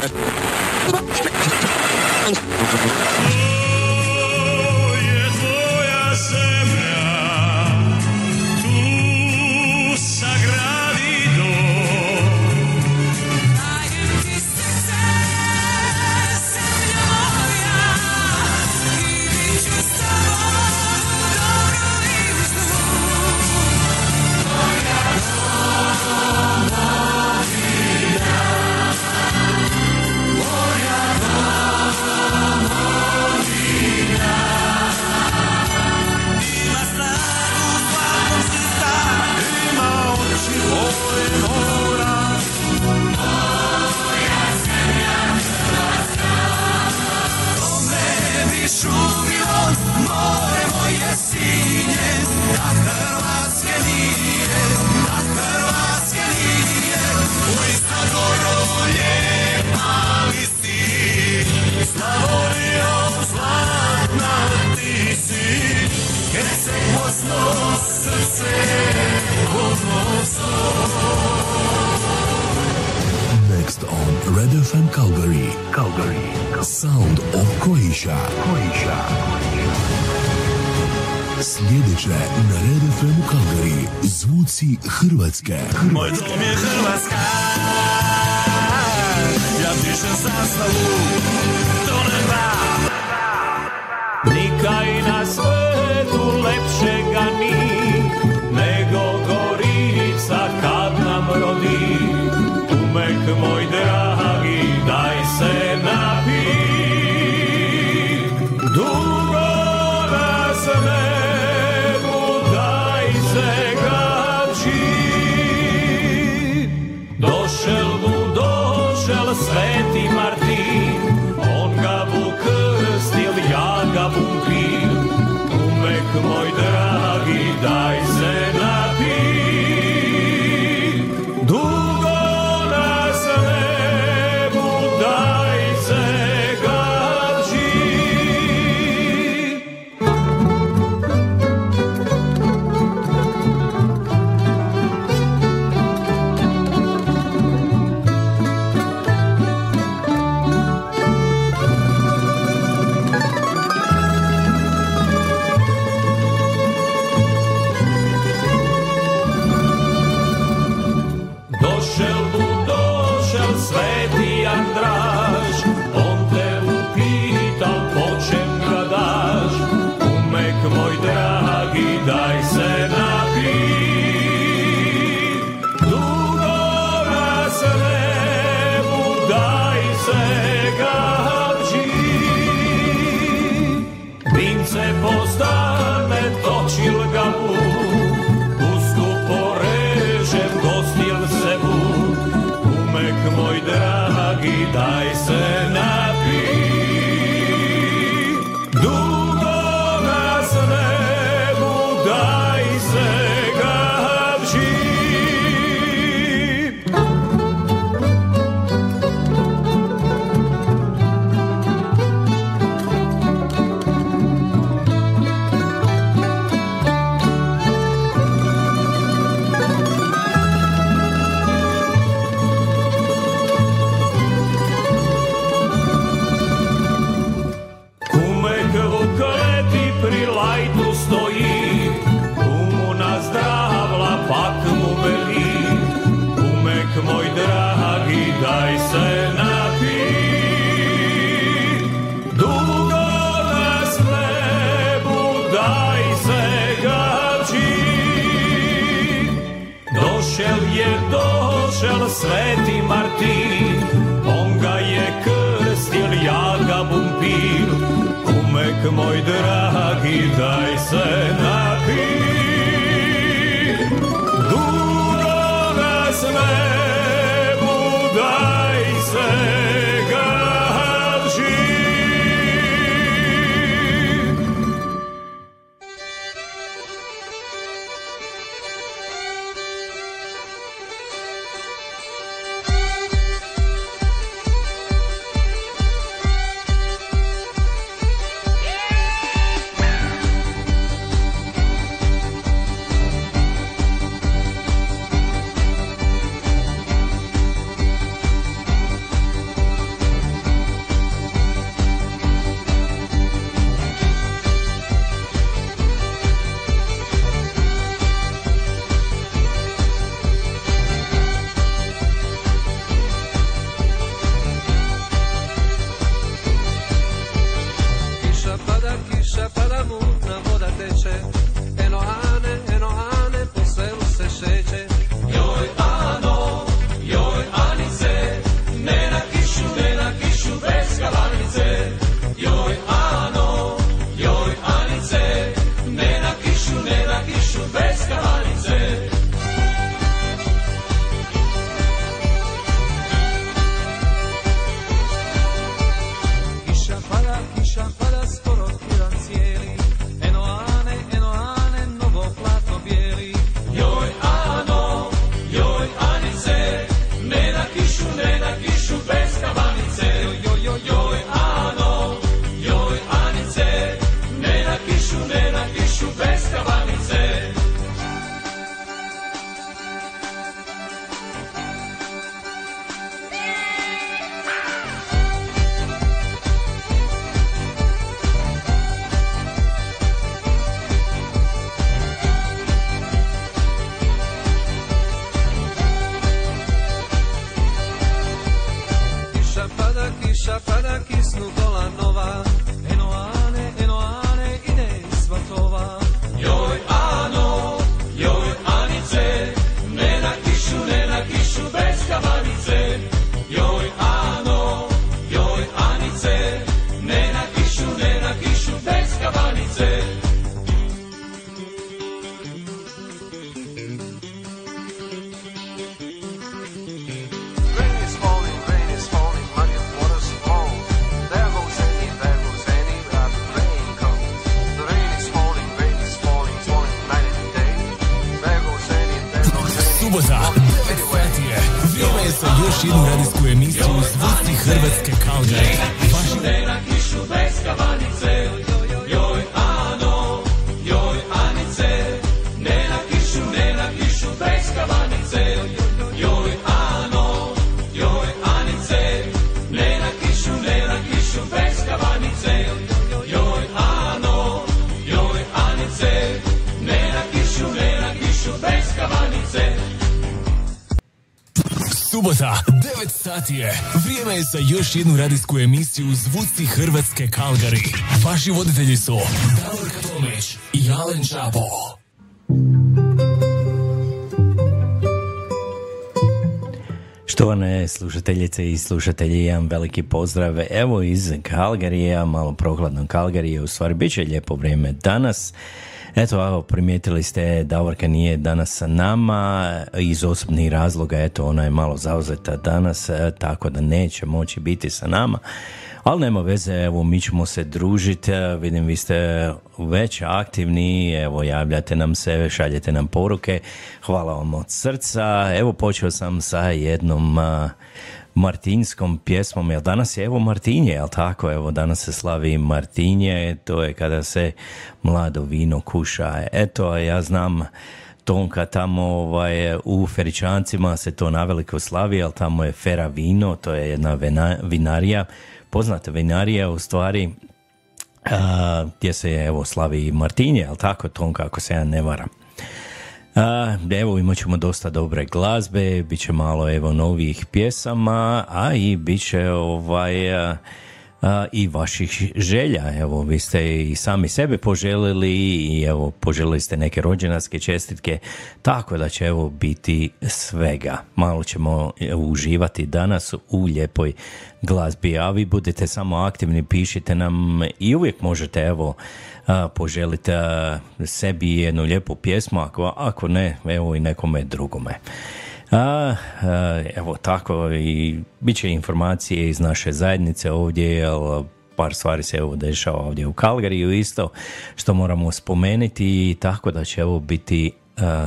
Thank you. stoji, kumu nazdravla, pak mu veli, umek moj dragi, daj se napi. Dugo na slebu, se gači, došel je, došel sveti Martin, on ga je krstil, ja ga. moj dragi, daj se napij. Subota, 9 sati je. Vrijeme je za još jednu radijsku emisiju Zvuci Hrvatske Kalgari. Vaši voditelji su Davor Tomić i Alen Čapo. Štovane slušateljice i slušatelji, jedan veliki pozdrav. Evo iz Kalgarija, malo prohladno Kalgarije, u stvari bit će lijepo vrijeme danas. Eto, evo, primijetili ste, Davorka nije danas sa nama, iz osobnih razloga, eto, ona je malo zauzeta danas, e, tako da neće moći biti sa nama. Ali nema veze, evo mi ćemo se družiti, e, vidim vi ste već aktivni, evo javljate nam se, šaljete nam poruke, hvala vam od srca. Evo počeo sam sa jednom martinskom pjesmom, jer danas je evo Martinje, jel tako? Evo danas se slavi Martinje, to je kada se mlado vino kuša. Eto, ja znam Tonka tamo ovaj, u Feričancima se to naveliko slavi, ali tamo je Fera vino, to je jedna vina, vinarija, poznata vinarija u stvari, a, gdje se evo slavi Martinje, jel tako Tonka, ako se ja ne varam. A, evo imat ćemo dosta dobre glazbe, bit će malo evo novih pjesama, a i bit će ovaj, a, a, i vaših želja. Evo, vi ste i sami sebe poželili i evo, poželili ste neke rođendanske čestitke, tako da će evo biti svega. Malo ćemo e, uživati danas u lijepoj glazbi, a vi budete samo aktivni, pišite nam i uvijek možete evo poželite sebi jednu lijepu pjesmu, ako, ako ne, evo i nekome drugome. A, a, evo tako i bit će informacije iz naše zajednice ovdje, jer par stvari se evo dešava ovdje u Kalgariju isto, što moramo spomenuti, tako da će evo biti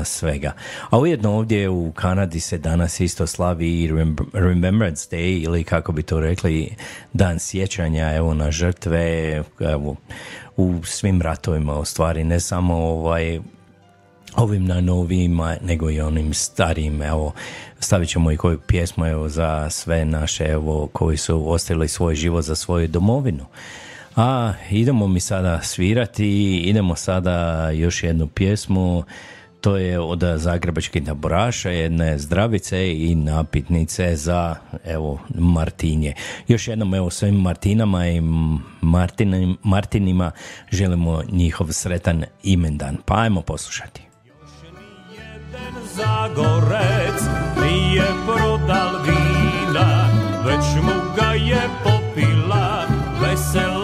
svega. A ujedno ovdje u Kanadi se danas isto slavi Remembrance Day ili kako bi to rekli dan sjećanja evo na žrtve evo, u svim ratovima u stvari ne samo ovaj ovim najnovijima nego i onim starijim. Evo stavit ćemo i koju pjesmu evo za sve naše evo koji su ostavili svoj život za svoju domovinu. A idemo mi sada svirati idemo sada još jednu pjesmu to je od zagrebačkih naboraša, jedne zdravice i napitnice za evo Martinje. Još jednom evo svim Martinama i Martinim, Martinima želimo njihov sretan imendan. Pa ajmo poslušati. Zagorec nije prodal vina, već mu ga je popila vesela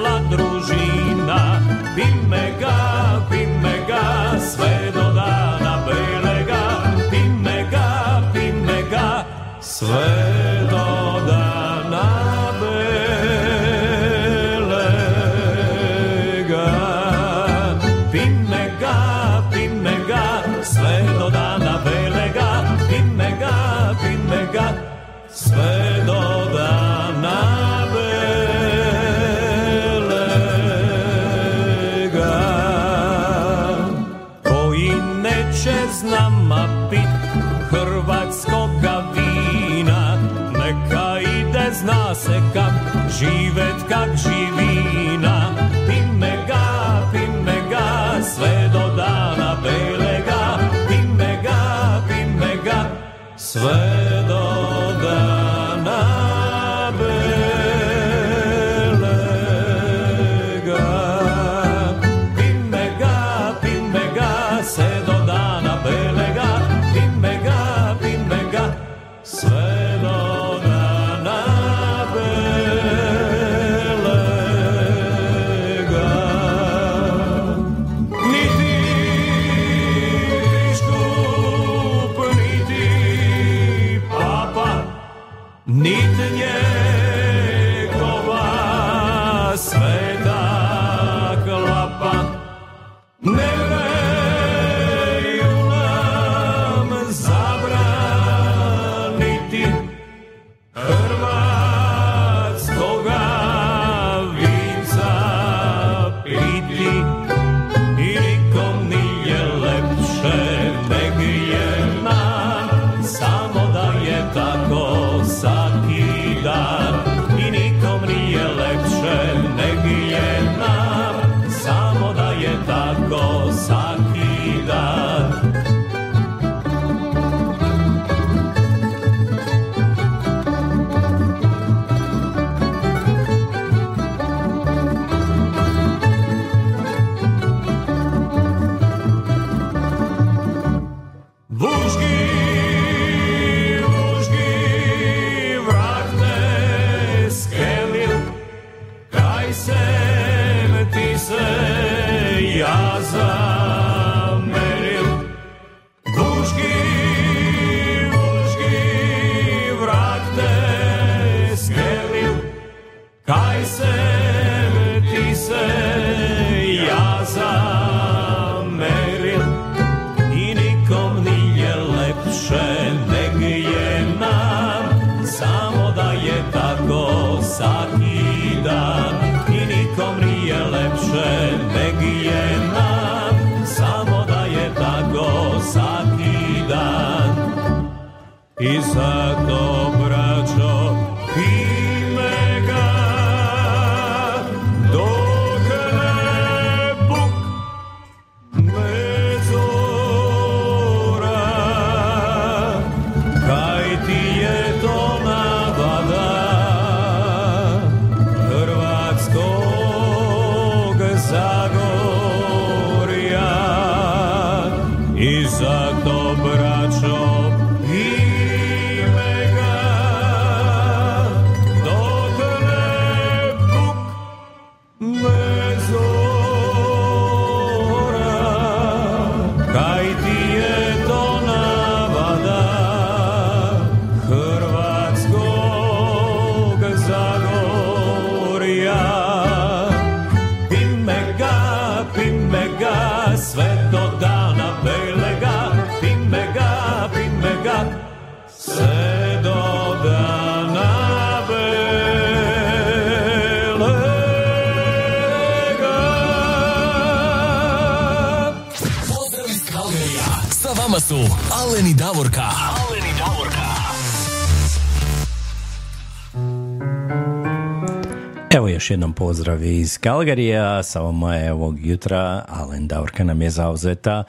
pozdrav iz Kalgarija, sa vama je ovog jutra, Alen Davorka nam je zauzeta,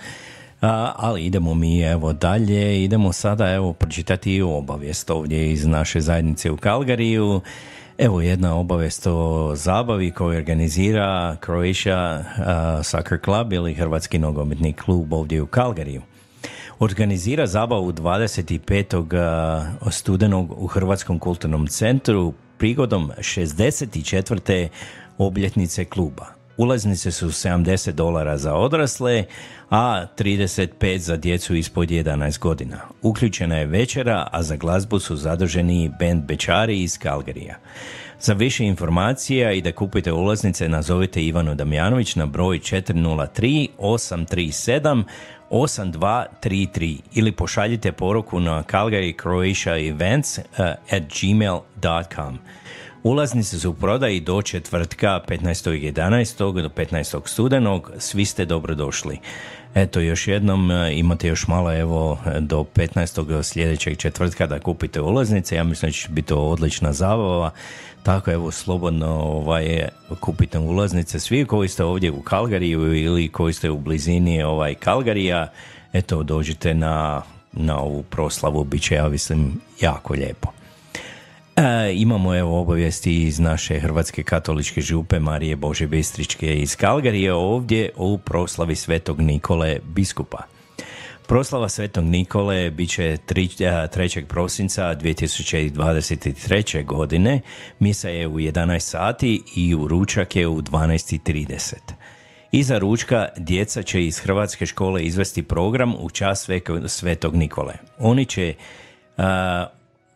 ali idemo mi evo dalje, idemo sada evo pročitati obavijest ovdje iz naše zajednice u Kalgariju. Evo jedna obavijest o zabavi koju organizira Croatia Soccer Club ili Hrvatski nogometni klub ovdje u Kalgariju organizira zabavu 25. studenog u Hrvatskom kulturnom centru prigodom 64. obljetnice kluba. Ulaznice su 70 dolara za odrasle, a 35 za djecu ispod 11 godina. Uključena je večera, a za glazbu su zaduženi band Bečari iz Kalgarija. Za više informacija i da kupite ulaznice nazovite Ivanu Damjanović na broj 403 837 8233 ili pošaljite poruku na Calgary Croatia Events uh, at gmail.com. Ulaznice su u prodaji do četvrtka 15.11. do 15. studenog. Svi ste dobrodošli. Eto, još jednom uh, imate još malo evo do 15. sljedećeg četvrtka da kupite ulaznice. Ja mislim da će biti to odlična zabava. Tako evo slobodno ovaj, kupite ulaznice. Svi koji ste ovdje u Kalgariju ili koji ste u blizini ovaj, Kalgarija, eto dođite na, na ovu proslavu, bit će ja mislim jako lijepo. E, imamo evo obavijesti iz naše Hrvatske katoličke župe Marije Bože Bistričke iz Kalgarije ovdje u proslavi Svetog Nikole biskupa. Proslava Svetog Nikole bit će 3. prosinca 2023. godine. Misa je u 11 sati i u ručak je u 12.30. Iza ručka djeca će iz Hrvatske škole izvesti program u čas Svetog Nikole. Oni će,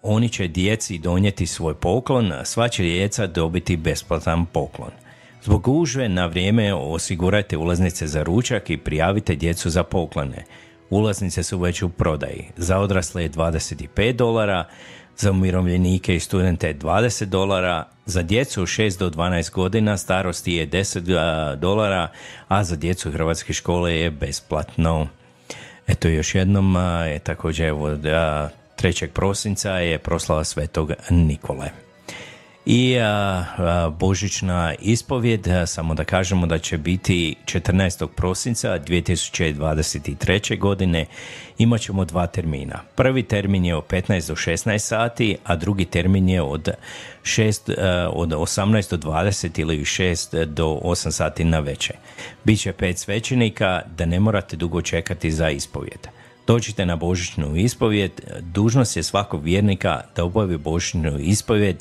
oni će djeci donijeti svoj poklon, sva će djeca dobiti besplatan poklon. Zbog gužve na vrijeme osigurajte ulaznice za ručak i prijavite djecu za poklone. Ulaznice su već u prodaji. Za odrasle je 25 dolara, za umirovljenike i studente 20 dolara, za djecu 6 do 12 godina starosti je 10 dolara, a za djecu hrvatske škole je besplatno. Eto još jednom, je također evo, 3. prosinca je proslava svetog Nikole i božićna ispovjed, samo da kažemo da će biti 14. prosinca 2023. godine imat ćemo dva termina. Prvi termin je od 15 do 16 sati, a drugi termin je od, 6, od 18 do 20 ili 6 do 8 sati na večer. Biće pet svećenika da ne morate dugo čekati za ispovjed. Dođite na božićnu ispovjed, dužnost je svakog vjernika da obavi božićnu ispovjed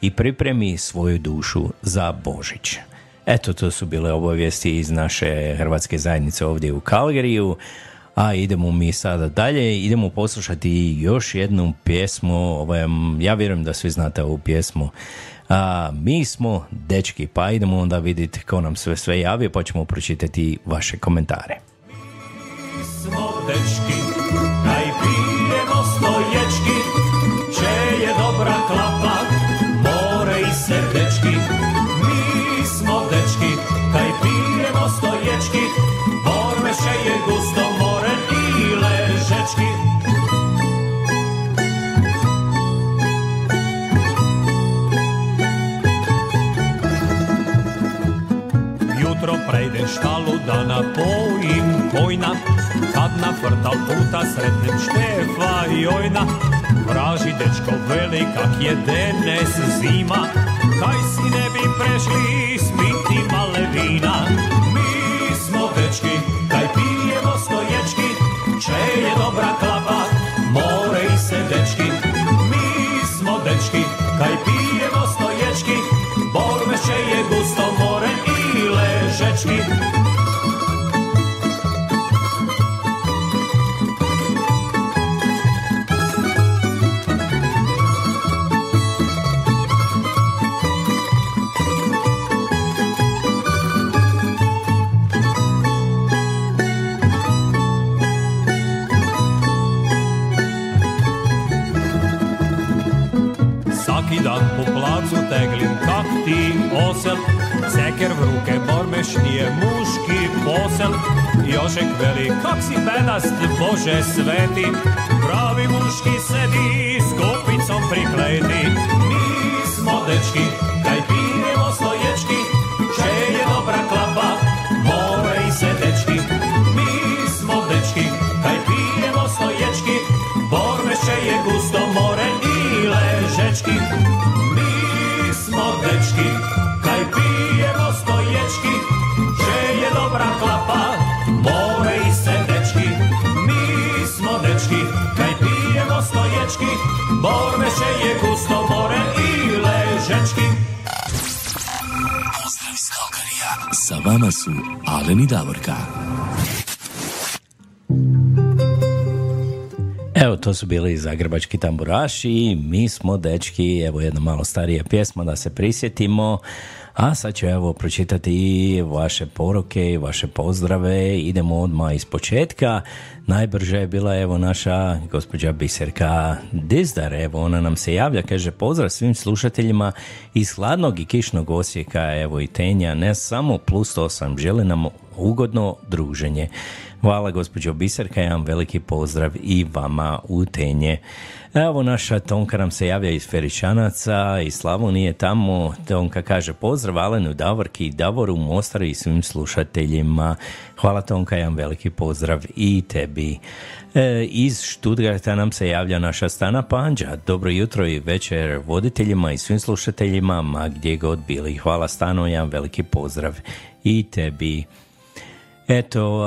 i pripremi svoju dušu za Božić. Eto, to su bile obavijesti iz naše hrvatske zajednice ovdje u Kalgeriju, a idemo mi sada dalje, idemo poslušati još jednu pjesmu, ovaj, ja vjerujem da svi znate ovu pjesmu, a, mi smo dečki, pa idemo onda vidjeti ko nam sve sve javio, pa ćemo pročitati vaše komentare. Mi smo dečki, kaj pijemo stoječki, je dobra klapa, da napojim kojna, kad na vrtal puta sretnem Štefa i Ojna, Vraži dečko veli kak je denes zima Kaj si ne bi prešli spiti male vina Mi smo dečki, kaj pijemo stoječki Če je dobra klapa, Ceker v ruke bormeš nije muški posel. Jožek veli kak si bedast Bože sveti Pravi muški sedi s kopicom prikleti Mi smo dečki kaj pijemo stoječki Bormeše je gusto more i ležečki. Pozdrav iz Kalkarija. Sa vama su Alen i Davorka. Evo, to su bili zagrebački tamburaši i mi smo dečki, evo jedna malo starija pjesma da se prisjetimo. A sad ću evo pročitati vaše poruke i vaše pozdrave. Idemo odmah iz početka. Najbrže je bila evo naša gospođa Biserka Dizdar. Evo ona nam se javlja, kaže pozdrav svim slušateljima iz hladnog i kišnog Osijeka, evo i Tenja, ne samo plus osam, želi nam ugodno druženje. Hvala gospođo Biserka, jedan veliki pozdrav i vama u Tenje. Evo naša Tonka nam se javlja iz Feričanaca, iz Slavonije tamo. Tonka kaže pozdrav Alenu Davorki, Davoru, Mostaru i svim slušateljima. Hvala Tonka, jedan veliki pozdrav i tebi. E, iz Študgarta nam se javlja naša Stana Panđa. Dobro jutro i večer voditeljima i svim slušateljima, ma gdje god bili. Hvala Stano, jedan veliki pozdrav i tebi. Eto,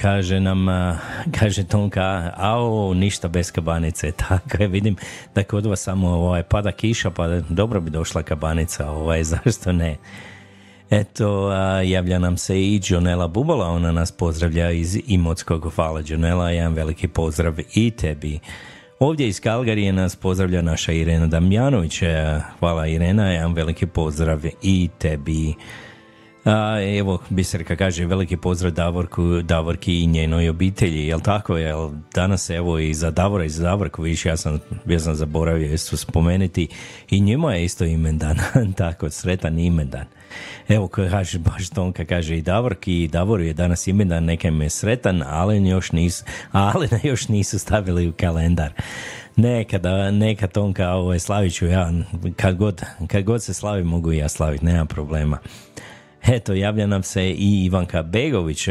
kaže nam, kaže Tonka, ao, ništa bez kabanice, tako je, vidim da kod vas samo ovaj, pada kiša, pa dobro bi došla kabanica, ovaj, zašto ne? Eto, javlja nam se i Jonela Bubola, ona nas pozdravlja iz Imotskog, hvala Jonela, jedan veliki pozdrav i tebi. Ovdje iz Kalgarije nas pozdravlja naša Irena Damjanović, hvala Irena, jedan veliki pozdrav i tebi. A, evo, Biserka kaže veliki pozdrav Davorku, Davorki i njenoj obitelji, jel tako? Jel, danas evo i za Davora i za Davorku, viš, ja sam, ja sam zaboravio isto spomenuti i njima je isto imendan, tako, sretan imendan. Evo, kaže baš Tonka, kaže i Davorki i Davoru je danas imendan, neka je sretan, ali još nisu, ali još nisu stavili u kalendar. Nekada, neka Tonka, ovo je slavit ću ja, kad god, kad god se slavi mogu i ja slaviti, nema problema. Eto, javlja nam se i Ivanka Begović,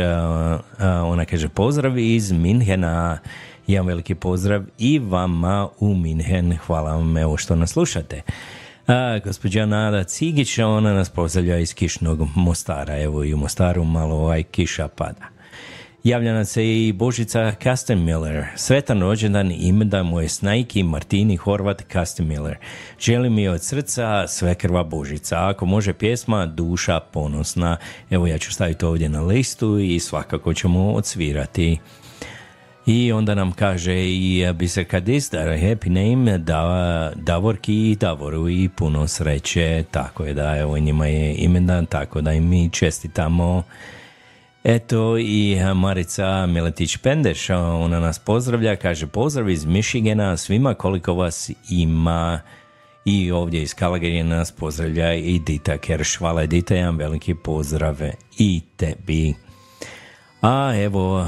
ona kaže pozdrav iz Minhena, jedan veliki pozdrav i vama u Minhen, hvala vam evo što nas slušate. A, gospođa Nada Cigić, ona nas pozdravlja iz Kišnog Mostara, evo i u Mostaru malo ovaj kiša pada. Javlja nam se i Božica Kastenmiller. Svetan rođendan da mu je snajki Martini Horvat Kastenmiller. Želim mi od srca sve krva Božica. Ako može pjesma, duša ponosna. Evo ja ću staviti ovdje na listu i svakako ćemo odsvirati. I onda nam kaže i Biserka Distar, happy name, da, Davorki i Davoru i puno sreće. Tako je da, evo njima je imendan, tako da im mi čestitamo Eto i Marica Miletić-Pendeš, ona nas pozdravlja, kaže pozdrav iz Michigana svima koliko vas ima i ovdje iz Calgary nas pozdravlja i Dita Kerš. Hvala Dita, jedan veliki pozdrav i tebi. A evo,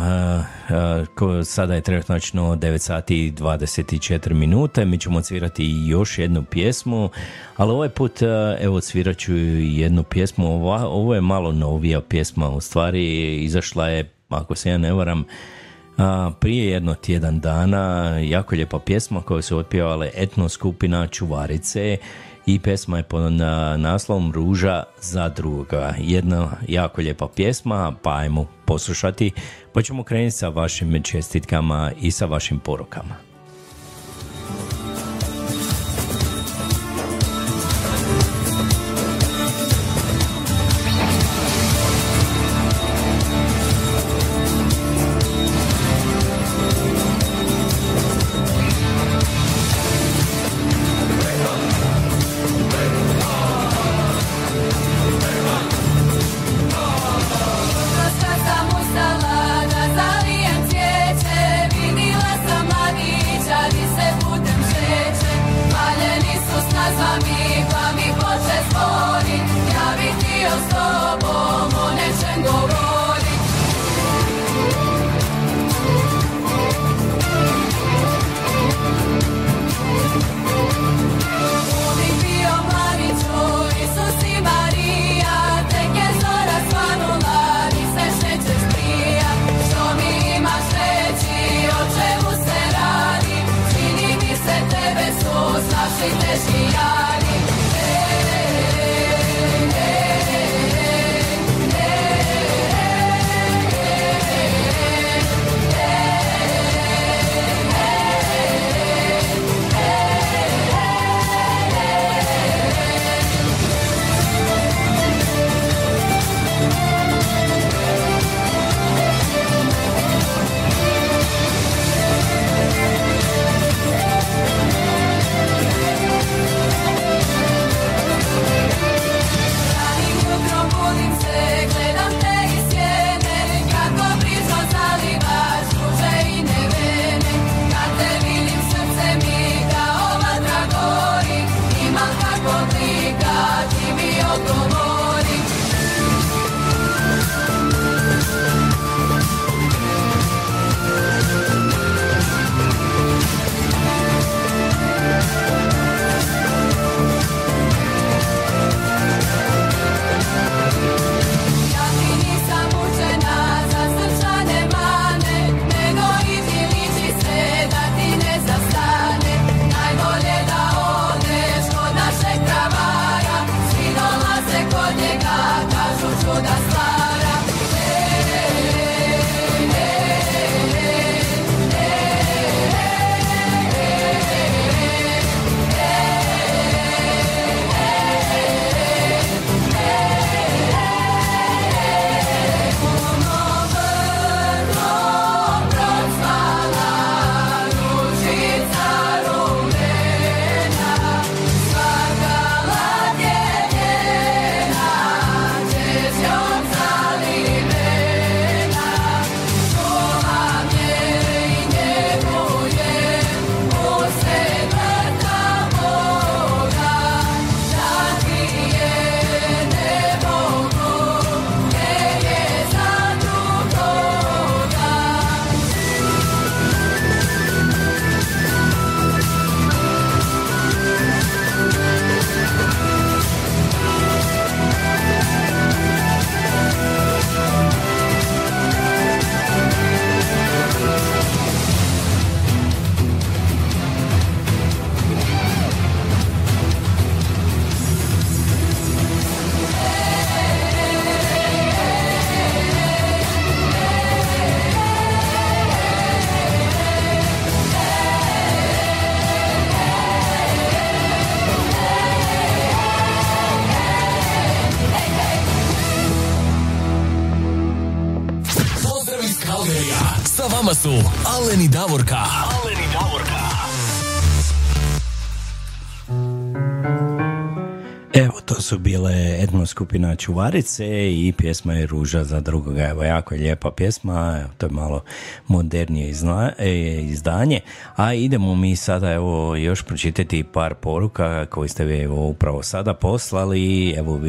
sada je trenutno 9 sati i 24 minute, mi ćemo svirati još jednu pjesmu, ali ovaj put evo svirat ću jednu pjesmu, ovo je malo novija pjesma, u stvari izašla je, ako se ja ne varam, prije jedno tjedan dana, jako lijepa pjesma koju su otpjevale etno skupina Čuvarice i pesma je pod naslovom Ruža za druga. Jedna jako lijepa pjesma, pa ajmo poslušati, pa ćemo krenuti sa vašim čestitkama i sa vašim porukama. Skupina Čuvarice i pjesma je Ruža za drugoga. Evo, jako je lijepa pjesma, to je malo modernije e, izdanje. A idemo mi sada, evo, još pročitati par poruka koje ste vi evo, upravo sada poslali. Evo,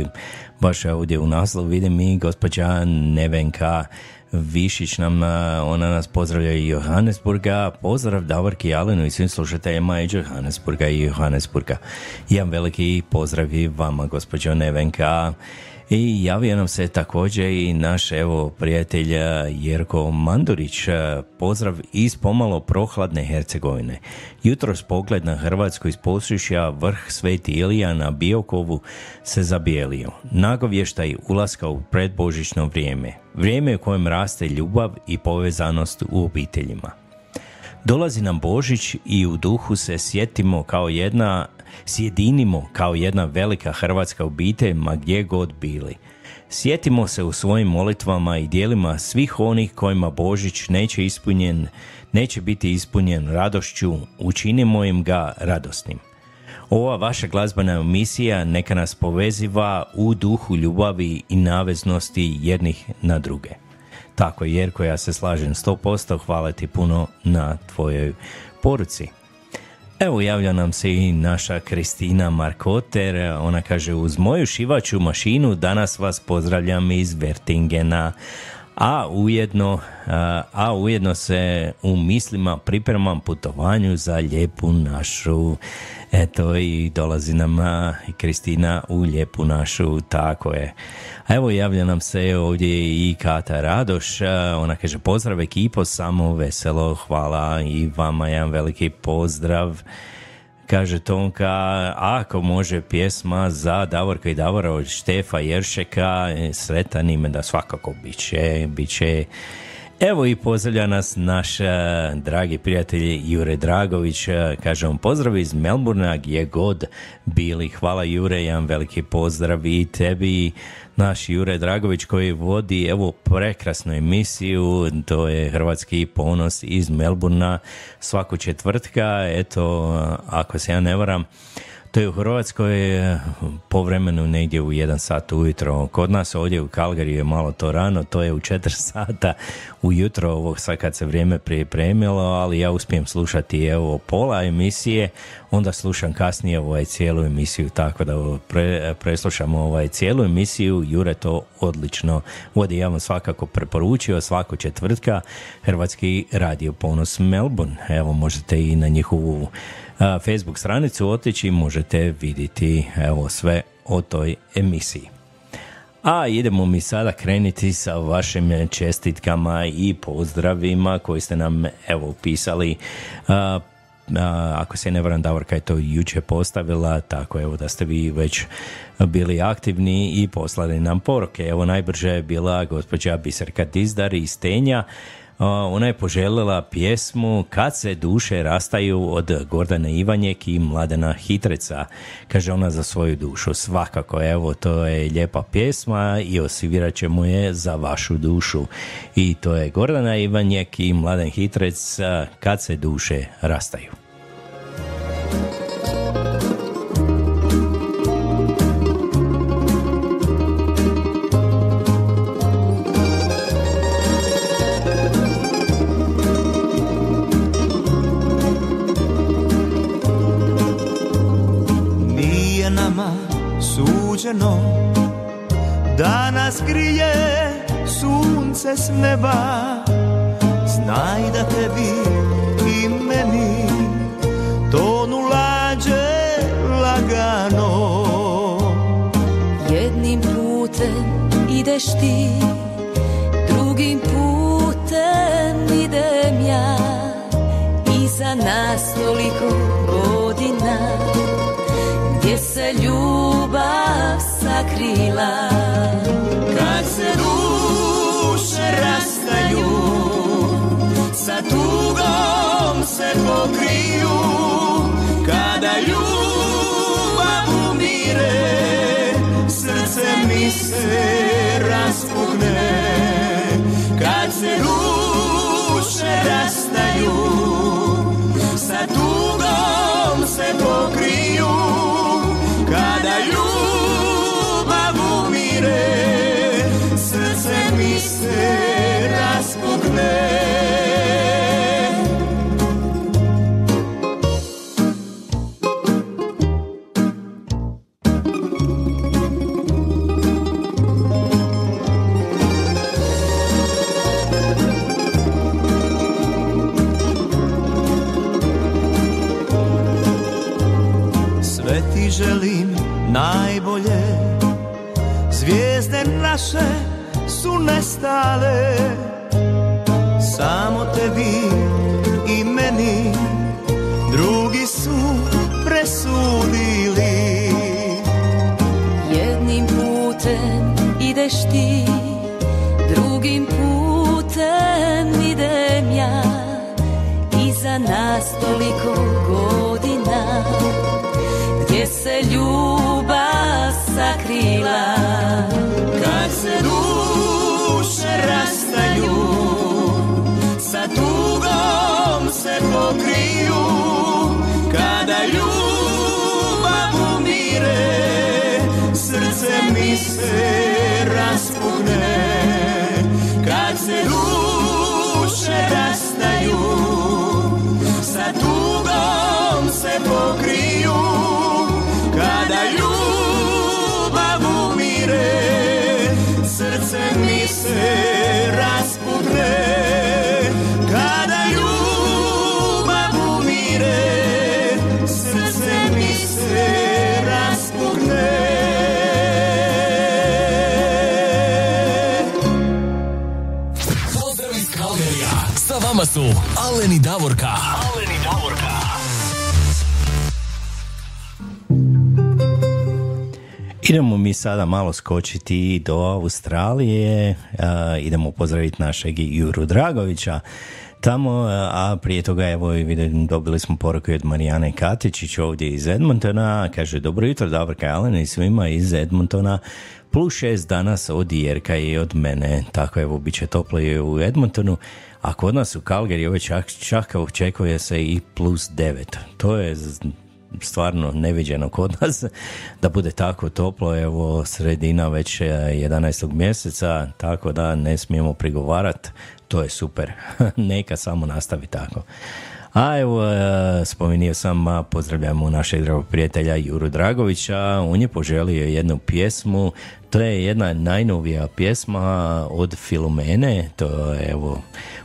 baš ovdje u naslovu vidim i gospođa Nevenka Višić nam, ona nas pozdravlja i Johannesburga. Pozdrav Davorki Alenu i svim slušateljima iz Johannesburga i Johannesburga. Jedan veliki pozdrav i vama, gospođo Nevenka. I javio nam se također i naš evo prijatelj Jerko Mandurić. Pozdrav iz pomalo prohladne Hercegovine. Jutros pogled na Hrvatsku iz Posušja, vrh Sveti Ilija na Biokovu se zabijelio. Nagovještaj ulaska u predbožično vrijeme. Vrijeme u kojem raste ljubav i povezanost u obiteljima. Dolazi nam Božić i u duhu se sjetimo kao jedna sjedinimo kao jedna velika hrvatska obitelj ma gdje god bili. Sjetimo se u svojim molitvama i dijelima svih onih kojima Božić neće ispunjen, neće biti ispunjen radošću, učinimo im ga radosnim. Ova vaša glazbena emisija neka nas poveziva u duhu ljubavi i naveznosti jednih na druge. Tako je, Jerko, ja se slažem 100%, hvala ti puno na tvojoj poruci. Evo javlja nam se i naša Kristina Markoter, ona kaže uz moju šivaću mašinu danas vas pozdravljam iz Vertingena, a ujedno, a ujedno se u mislima pripremam putovanju za lijepu našu Eto i dolazi nam i Kristina u lijepu našu, tako je. A evo javlja nam se ovdje i Kata Radoš, ona kaže pozdrav ekipo, samo veselo, hvala i vama jedan veliki pozdrav. Kaže Tonka, ako može pjesma za Davorka i Davora od Štefa Jeršeka, e, sretan ime da svakako bit će, bit će Evo i pozdravlja nas naš uh, dragi prijatelj Jure Dragović, uh, kažem pozdrav iz Melburna gdje god bili. Hvala Jure, jedan veliki pozdrav i tebi. Naš Jure Dragović koji vodi evo prekrasnu emisiju, to je Hrvatski ponos iz Melburna svaku četvrtka, eto ako se ja ne varam, to je u Hrvatskoj eh, po vremenu negdje u jedan sat ujutro. Kod nas ovdje u Kalgari je malo to rano, to je u četiri sata ujutro ovog sad kad se vrijeme pripremilo, ali ja uspijem slušati evo pola emisije, onda slušam kasnije ovaj cijelu emisiju, tako da pre, preslušam ovaj cijelu emisiju, Jure to odlično vodi, ja vam svakako preporučio svaku četvrtka Hrvatski radio ponos Melbourne, evo možete i na njihovu Facebook stranicu otići možete vidjeti evo sve o toj emisiji. A idemo mi sada kreniti sa vašim čestitkama i pozdravima koji ste nam evo pisali ako se ne varam Davorka je to juče postavila, tako evo da ste vi već bili aktivni i poslali nam poruke. Evo najbrže je bila gospođa Biserka Dizdar iz Tenja ona je poželjela pjesmu Kad se duše rastaju od Gordana Ivanjek i Mladena Hitreca. Kaže ona za svoju dušu. Svakako, evo, to je lijepa pjesma i osvirat ćemo je za vašu dušu. I to je Gordana Ivanjek i Mladen Hitrec Kad se duše rastaju. Suđeno da nas grije sunce s neba. Znaj da tebi i meni tonu lađe lagano. Jednim putem ideš ti, drugim putem idem ja. Iza nas toliko godina gdje se ljubav sakrila Kad se duše rastaju Sa tugom se pokriju. Kada ljubav umire Srce mi se raspukne. Kad se duše mene ti želim najbolje. Zvijezde naše su nestale. Samo tebi i meni. Drugi su presudili. Jednim putem ideš ti Drugim putem idem ja. Iza nas toliko godina Gdje se ljubav sakrila se raspukne Kad se duše rastaju Sa tugom se pokriju Kada ljubav umire Srce mi se raspukne su Alen i Davorka. Alen i Davorka. Idemo mi sada malo skočiti do Australije, a, idemo pozdraviti našeg Juru Dragovića tamo, a prije toga evo vidim, dobili smo poruku od Marijane Katičić ovdje iz Edmontona, kaže dobro jutro Davorka Alen i svima iz Edmontona, plus šest danas od Jerka i od mene, tako evo bit će toplo i u Edmontonu, a kod nas u Calgary ove čak, čak očekuje se i plus devet, to je stvarno neviđeno kod nas da bude tako toplo, evo sredina već eh, 11. mjeseca, tako da ne smijemo prigovarati, to je super, neka samo nastavi tako. A evo, e, spominio sam, pozdravljamo našeg dragog prijatelja Juru Dragovića, on je poželio jednu pjesmu, to je jedna najnovija pjesma od Filomene, to je evo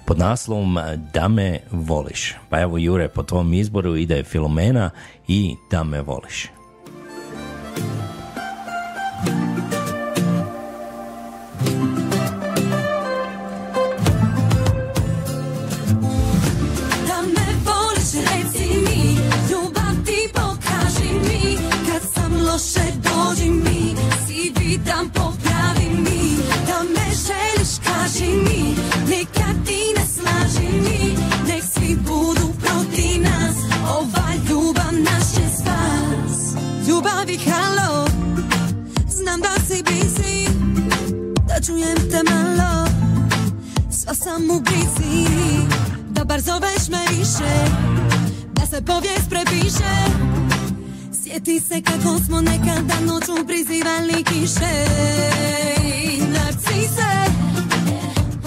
pod naslovom Da me voliš. Pa evo Jure, po tvom izboru ide Filomena i Da me voliš. Čujem te malo Sva sam u brizi Da bar zoveš me više Da se povijest prepiše. Sjeti se kako smo nekada noću prizivali kiše. Narcise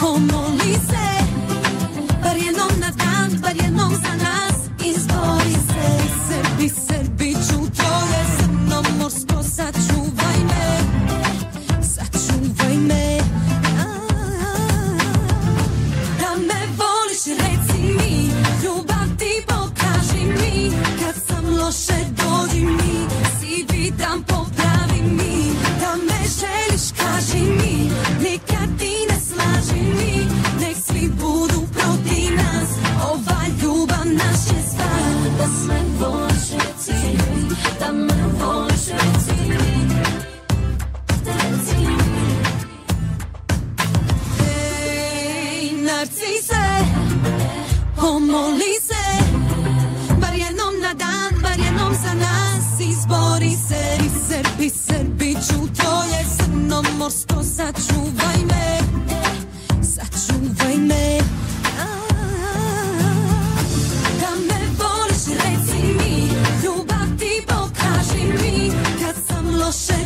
Pomoli se. Bar jednom na dan, bar jednom za nas. Izbori se Sebi, sebi ću tvoje Srno morsko Da me voliš, reci mi Ljubav ti pokaži srci se Pomoli se. Bar jednom na dan Bar jednom za nas. Izbori se I Srbi, Srbiću Tvoje srno morsko. Sačuvaj me Sačuvaj me. Da me mi mi. Sam loše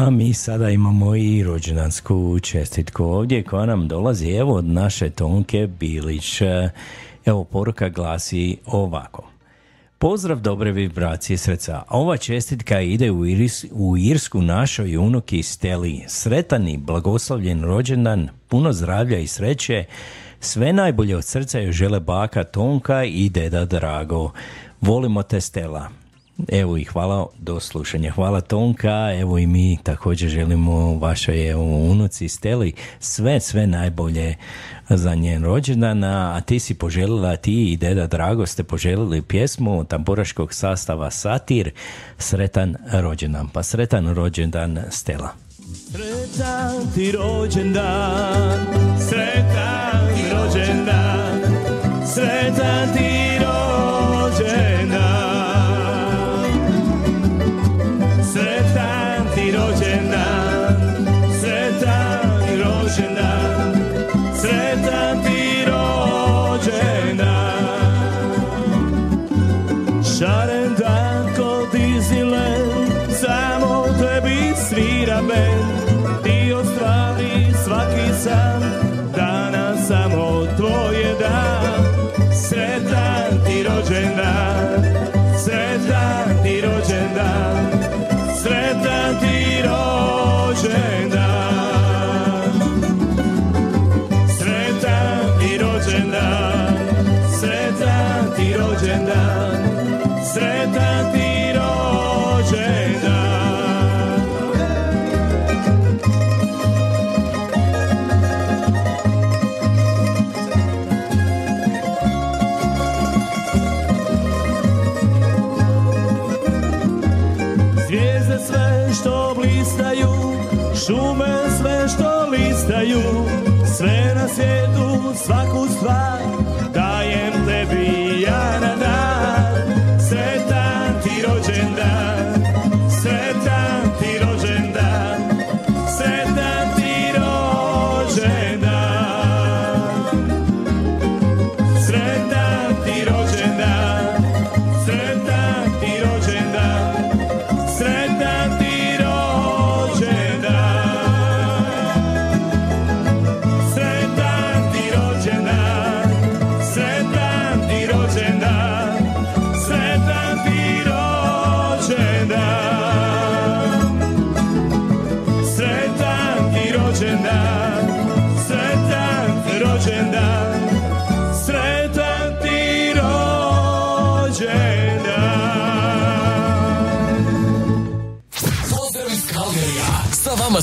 A mi sada imamo i rođendansku čestitku ovdje koja nam dolazi evo od naše Tonke Bilić. Evo poruka glasi ovako. Pozdrav dobre vibracije srca. Ova čestitka ide u, Iris, u Irsku našoj unuki Steli. Sretan i blagoslovljen rođendan, puno zdravlja i sreće. Sve najbolje od srca joj žele baka Tonka i deda Drago. Volimo te Stela. Evo i hvala do slušanja. Hvala Tonka, evo i mi također želimo vašoj evo, unuci Steli sve, sve najbolje za njen rođendan, a ti si poželjela, ti i deda Drago ste poželjeli pjesmu tamburaškog sastava Satir, Sretan rođendan. Pa sretan rođendan Stela. Sretan ti rođendan, sretan rođendan, sretan ti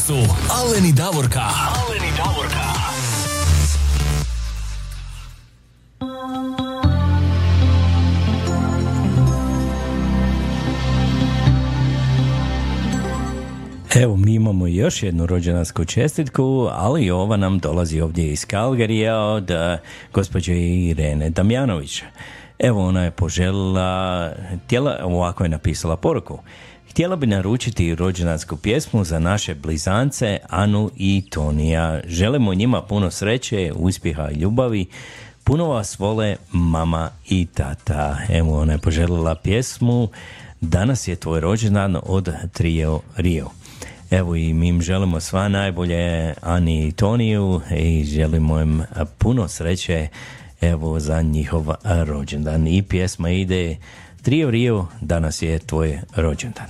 su Aleni Davorka. Aleni Davorka. Evo, mi imamo još jednu rođendansku čestitku, ali ova nam dolazi ovdje iz Kalgarija od eh, gospođe Irene Damjanović. Evo, ona je poželjela, htjela, ovako je napisala poruku. Htjela bi naručiti rođendansku pjesmu za naše blizance Anu i Tonija. Želimo njima puno sreće, uspjeha i ljubavi. Puno vas vole mama i tata. Evo, ona je poželjela pjesmu Danas je tvoj rođendan od Trio Rio. Evo i mi im želimo sva najbolje Ani i Toniju i želimo im puno sreće evo za njihov rođendan. I pjesma ide Trio Rio, danas je tvoj rođendan.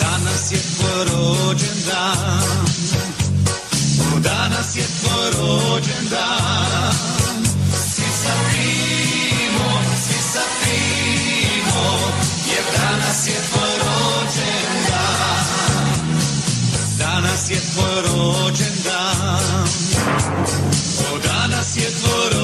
Danas je tvoj rođendan Danas je tvoj rođendan tvoj rođendan O, danas je tvoj rođendan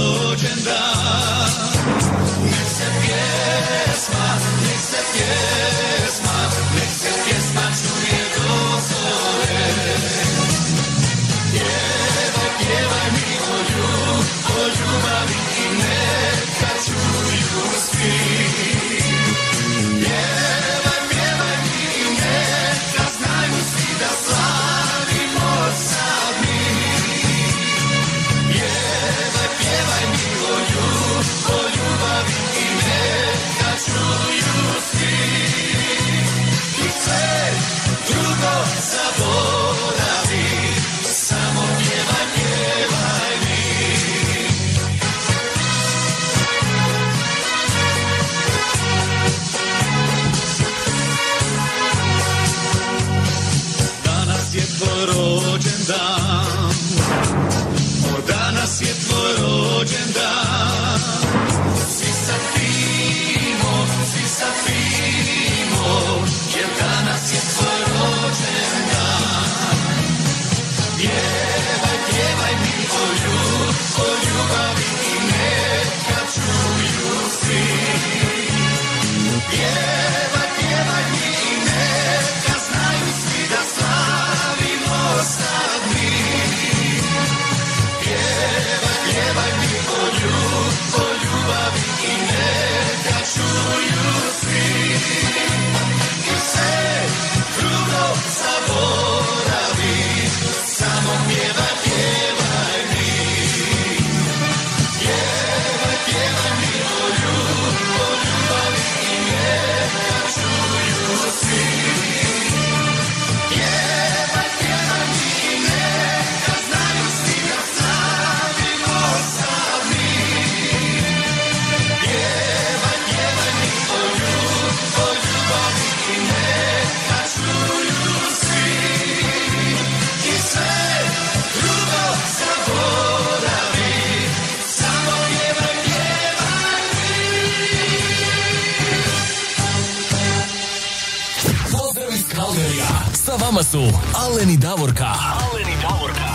Sa vama su Aleni Davorka. Aleni Davorka.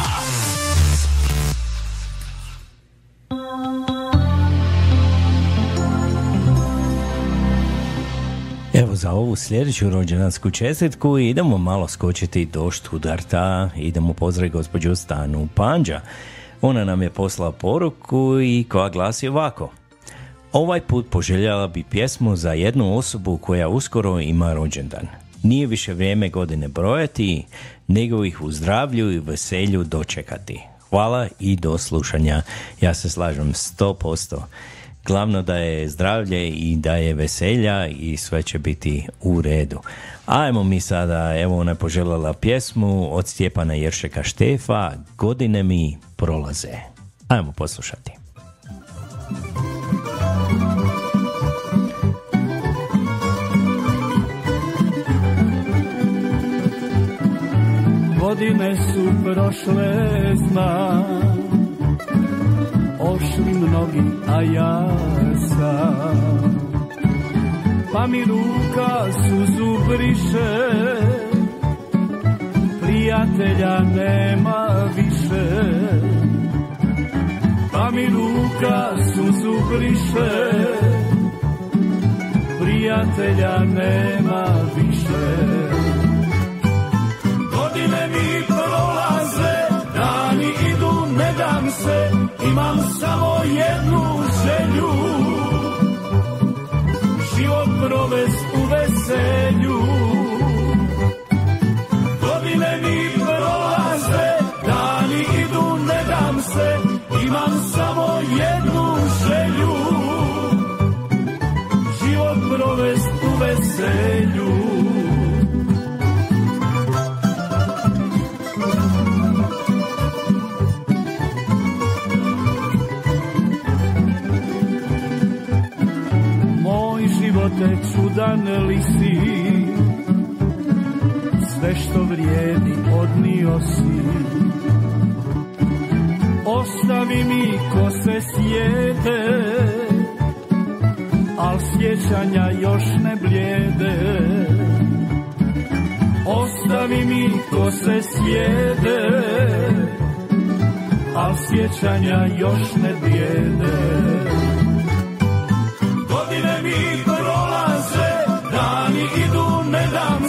Evo za ovu sljedeću rođendansku čestitku idemo malo skočiti do Študarta, idemo pozdraviti gospođu Stanu Panđa. Ona nam je poslala poruku i koja glasi ovako. Ovaj put poželjela bi pjesmu za jednu osobu koja uskoro ima rođendan. Nije više vrijeme godine brojati, nego ih u zdravlju i veselju dočekati. Hvala i do slušanja. Ja se slažem 100%. Glavno da je zdravlje i da je veselja i sve će biti u redu. Ajmo mi sada, evo ona je poželjela pjesmu od Stjepana Jeršeka Štefa, Godine mi prolaze. Ajmo poslušati. Godine su prošle, znam Ošli mnogi, a ja sam. Pa mi ruka suzu briše Prijatelja nema više. Pa mi ruka suzu briše Prijatelja nema više se, imam samo jednu želju. Život provest živote čudan li si. Sve što vrijedi odnio si. Ostavi mi ko se sjede Al sjećanja još ne blijede. Ostavi mi ko se sjede Al sjećanja još ne blijede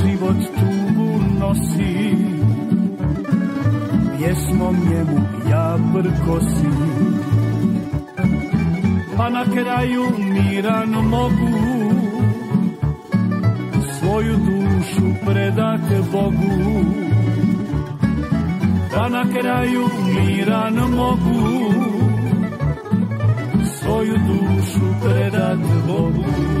Život tugu nosi. Pjesmom njemu ja prkosim Pa na kraju miran mogu. Svoju dušu predat Bogu. Pa na kraju miran mogu. Svoju dušu predat Bogu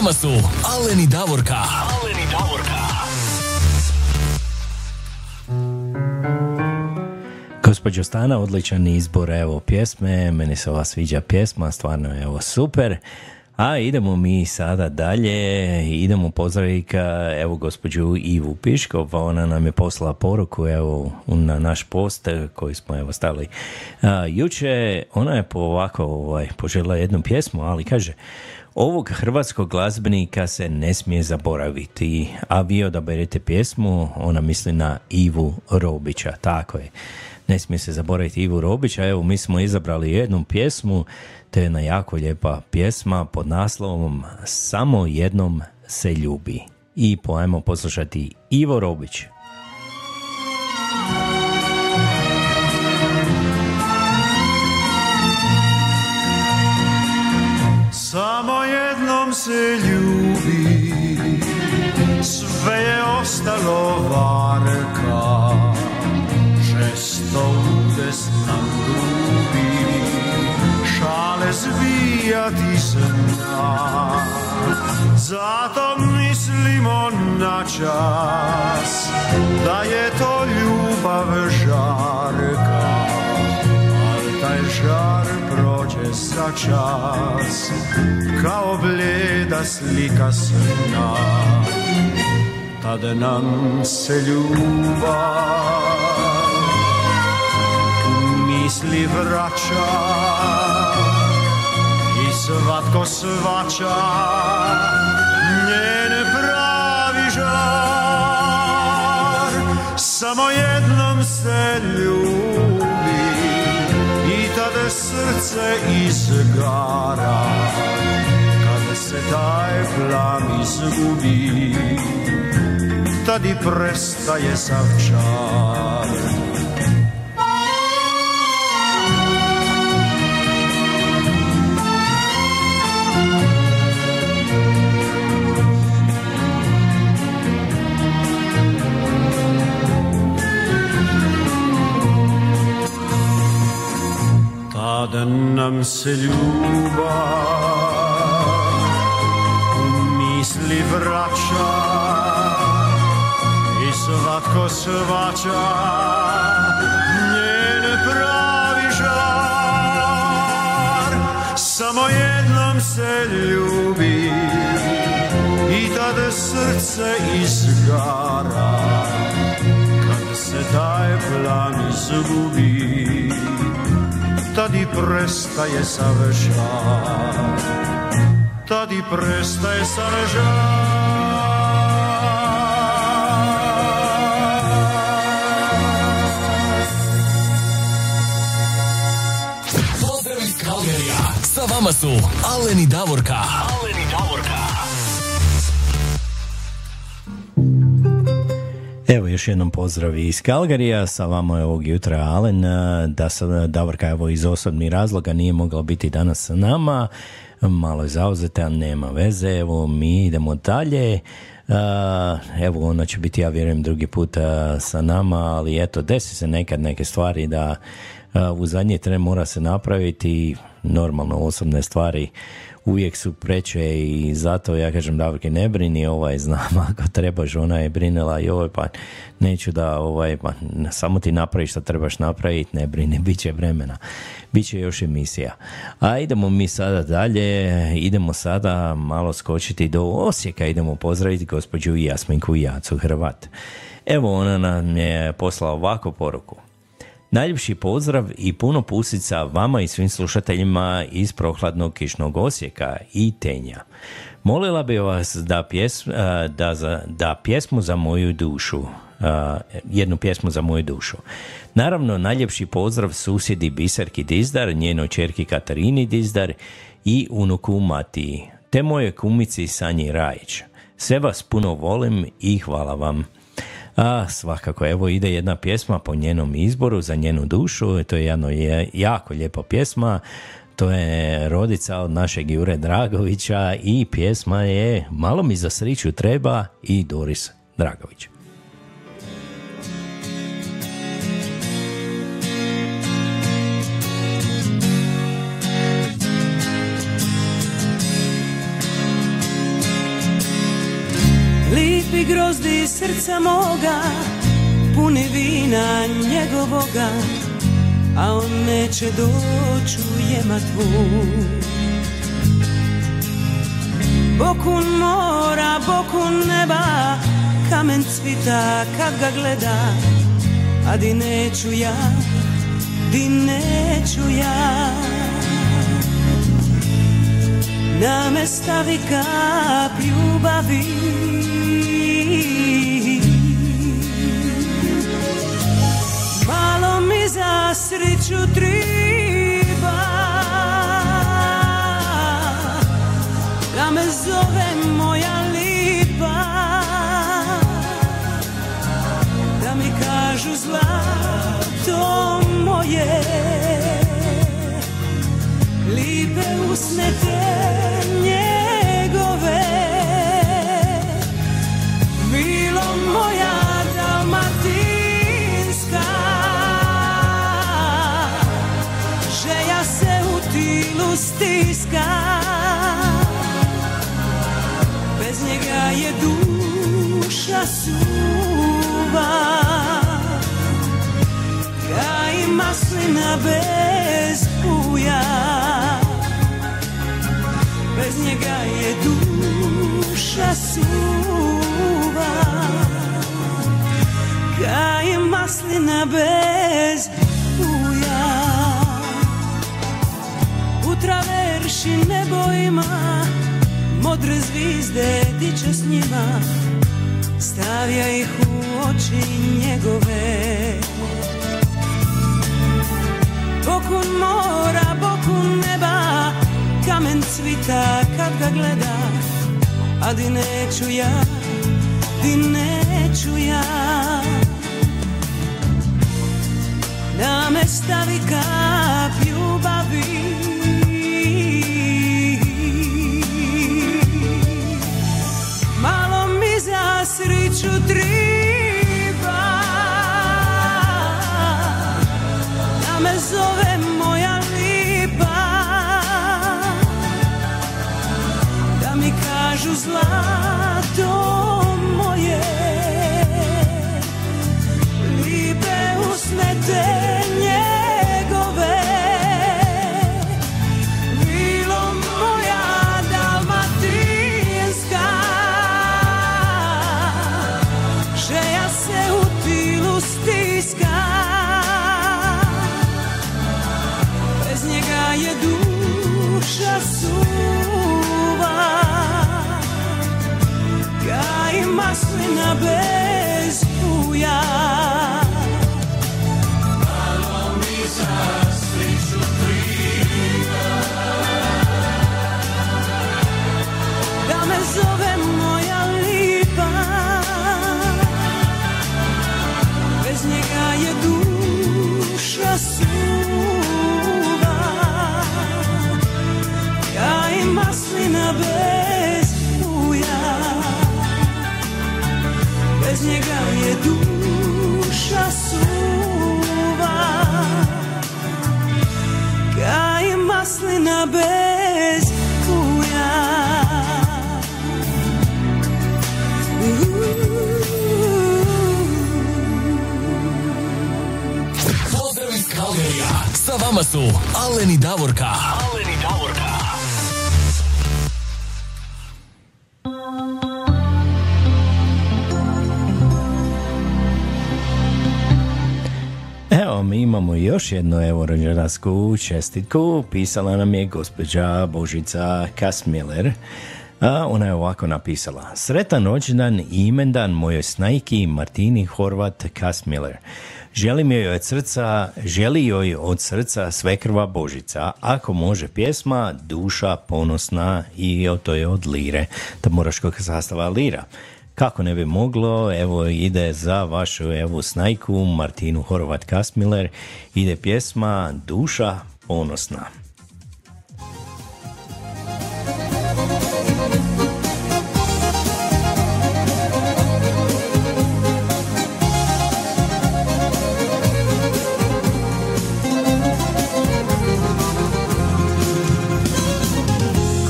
Vama su Aleni Davorka. Aleni Davorka. Gospođo Stana, odličan izbor evo pjesme, meni se ova sviđa pjesma, stvarno je evo super. A idemo mi sada dalje, idemo pozdraviti ka, evo gospođu Ivu Piškov, ona nam je poslala poruku evo na naš post koji smo evo stavili juče, ona je po ovako ovaj, poželjela jednu pjesmu, ali kaže Ovog hrvatskog glazbenika se ne smije zaboraviti, a vi odaberete pjesmu, ona misli na Ivu Robića, tako je. Ne smije se zaboraviti Ivu Robića, evo mi smo izabrali jednu pjesmu, to je jedna jako lijepa pjesma pod naslovom Samo jednom se ljubi. I pojmo poslušati Ivo Robić. Se ljubi Sve je ostalo varka. Žesto udesna grubi Šale zvijati zna Zato mislimo na čas Da je to ljubav žarka Žar prođe za čas Kao bljeda slika sna Tad nam se ljubav u misli vraća I svatko svača njen pravi žar. Samo jednom se ljubi srce izgara Kada se taj plam izgubi Tad i prestaje sav čar Nam se ljubav u misli vraća i svatko svača njen pravi žar. Samo jednom se ljubi i tada srce izgara. Kad se taj plan izgubi tad i prestaje sav žar tad i prestaje sav žar Pozdrav iz Kalgerija. Sa vama su Aleni Davorka. Aleni Davorka. Evo još jednom pozdrav iz Kalgarija, sa vama je ovog jutra Alen, da sam Davorka evo iz osobnih razloga nije mogla biti danas sa nama, malo je zauzeta, nema veze, evo mi idemo dalje, evo ona će biti ja vjerujem drugi put sa nama, ali eto desi se nekad neke stvari da u zadnji tren mora se napraviti. Normalno osobne stvari uvijek su preče i zato ja kažem Davorke ne brini ovaj znam ako trebaš ona je brinela i ovaj pa neću da ovaj pa samo ti napraviš što trebaš napraviti ne brini bit će vremena bit će još emisija. A idemo mi sada dalje idemo sada malo skočiti do Osijeka idemo pozdraviti gospođu Jasminku Jacu Hrvat. Evo ona nam je poslala ovako poruku Najljepši pozdrav i puno pusica vama i svim slušateljima iz prohladnog kišnog Osijeka i Tenja. Molila bi vas da, pjes, da, za, da pjesmu za moju dušu, jednu pjesmu za moju dušu. Naravno, najljepši pozdrav susjedi Biserki Dizdar, njenoj čerki Katarini Dizdar i unuku Matiji, te moje kumici Sanji Rajić. Sve vas puno volim i hvala vam. A svakako, evo ide jedna pjesma po njenom izboru za njenu dušu, to je jedno je jako lijepa pjesma, to je rodica od našeg Jure Dragovića i pjesma je Malo mi za sriću treba i Doris Dragović. Grozdi srca moga Puni vina njegovoga A on neće doći u jematvu. Bokun mora, bokun neba Kamen cvita kad ga gleda A di neću ja, di neću ja. Da me stavi kap ljubavi mi za sreću triba. Da me zove moja lipa. Da mi kažu zlato moje. Lipe usne te tilu stiska Bez njega je duša suva. Ka i maslina bez puja Bez njega je duša suva. Ka i maslina bez puja U traverši nebo ima Modre zvizde diče s njima. Stavlja ih u oči njegove. Bokun mora, bokun neba Kamen cvita kad ga gleda. A di neću ja, di neću ja. Da me stavi kap ljubavi za sreću triba. Da me zove moja lipa. Da mi kažu zlato jednu evo rođendansku čestitku. Pisala nam je gospođa Božica Kasmiller. A ona je ovako napisala. Sretan rođendan i imendan mojoj snajki Martini Horvat Kasmiller. Želim joj od srca, želi joj od srca svekrva Božica. Ako može pjesma, duša ponosna i to je od lire. Da moraš kako sastava lira. Kako ne bi moglo, evo ide za vašu evo snajku Martinu Horvat Kasmiller, ide pjesma Duša ponosna.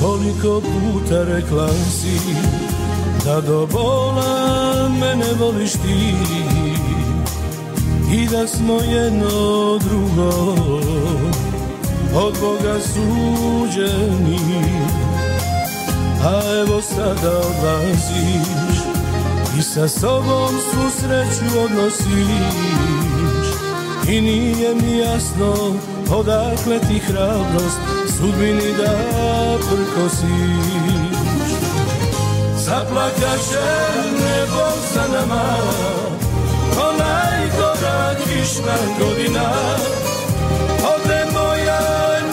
Koliko puta rekla si Da do bola mene voliš ti. I da smo jedno drugo. Od Boga suđeni. A evo sada odlaziš. I sa sobom svu sreću odnosiš. I nije mi jasno odakle ti hrabrost. Sudbini da prkosiš Zaplakaće nebo za nama. Ko najgora kišna godina Ode moja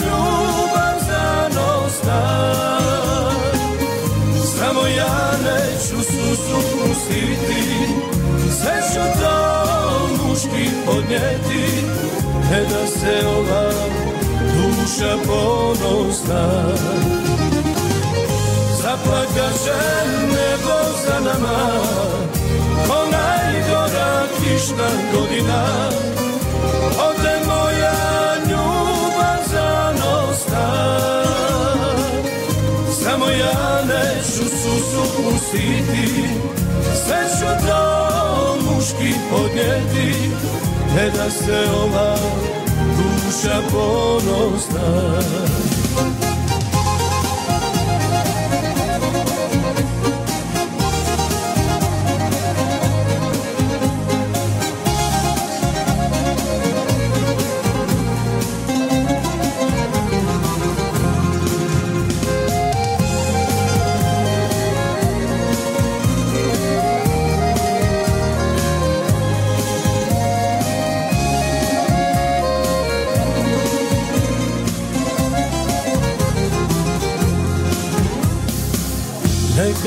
ljubav za nosta Samo ja neću susu pustiti. Sve ću to muški podnijeti. Ne da se ova duša ponosna Zaplakaće nebo za nama. Ko najgora kišna godina. Ode moja ljubav za nosta Samo ja neću susu pustiti. Sve ću to muški podnijeti. Ne da se ova duša ponosna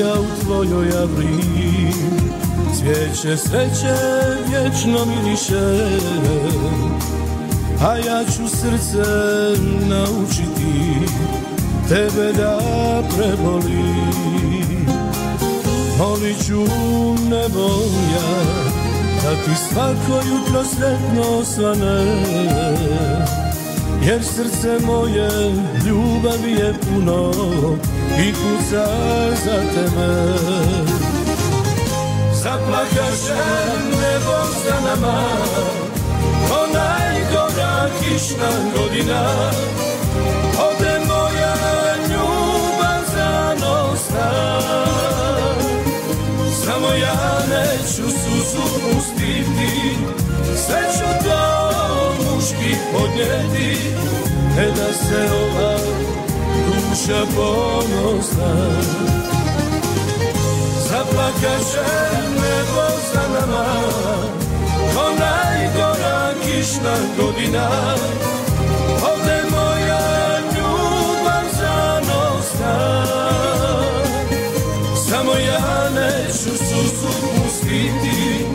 Neka u tvojoj avri Cvijeće sreće vječno miriše. A ja ću srce naučiti Tebe da preboli. Molit ću nebo ja Da ti svako jutro sretno svane jer srce moje ljubavi je puno i kuca za tebe Zaplakaše nebo za nama Ko najgora kišna godina. Ode moja ljubav za nosta Samo ja neću suzu pustiti Sve ću to muški podnijeti. Ne da se ova duša ponosna. Zaplakaće nebo za nama. Ko najgora kišna godina. Ovde moja ljubav za nosta Samo ja neću suzu pustiti.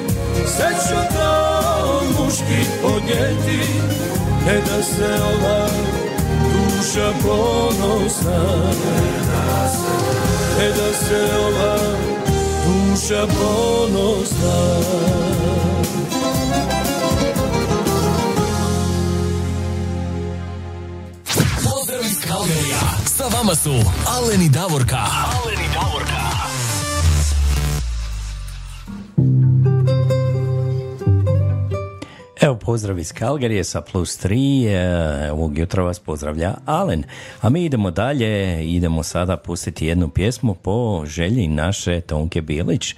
Sve ću to muški podnijeti. Ne da se duša ponosna Ne da se ova duša ponosna Pozdrav iz Kalgarija. Sa vama su Alen i Davorka. Alen i Davorka. Pozdrav iz Kalgarije sa plus 3, e, ovog jutra vas pozdravlja Alen. A mi idemo dalje, idemo sada pustiti jednu pjesmu po želji naše Tonke Bilić.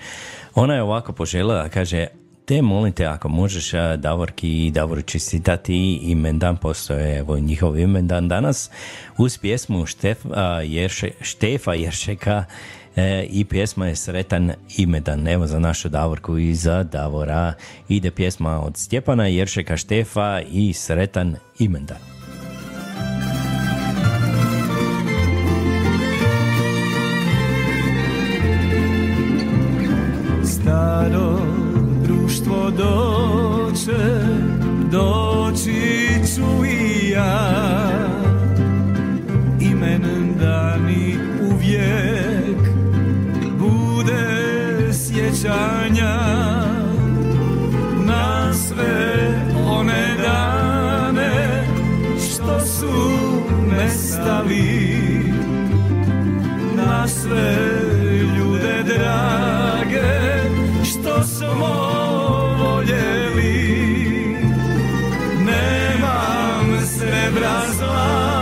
Ona je ovako poželjela, kaže, te molim te ako možeš Davorki i Davoru čestitati imendan, postoje evo njihov imendan danas, uz pjesmu Štef, a, Jerše, Štefa Jeršeka e, i pjesma je Sretan imedan. Evo za našu Davorku i za Davora ide pjesma od Stjepana Jeršeka Štefa i Sretan imendan. Staro društvo doće, doći ću i ja Imen sjećanja Na sve one dane što su nestali Na sve ljude drage što smo voljeli Nemam srebra zlata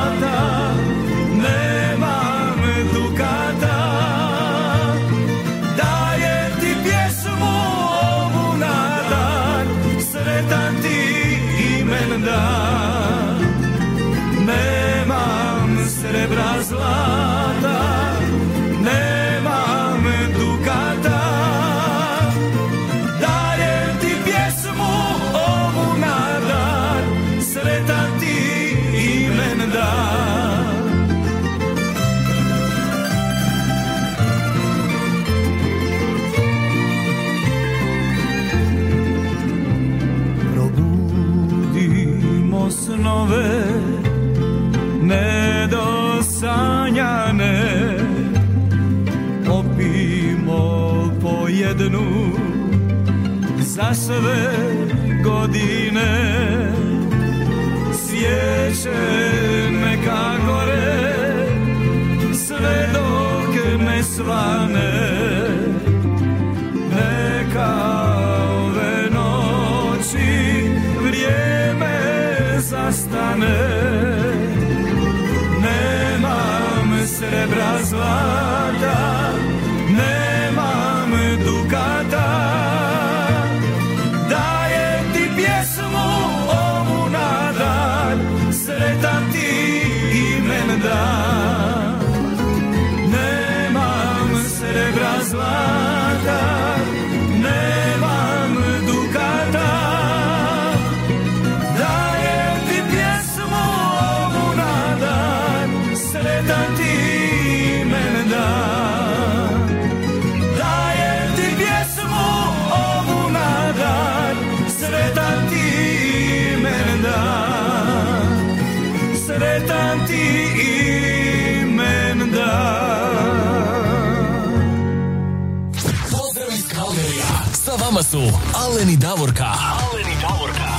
su Alen i Davorka. Alen i Davorka.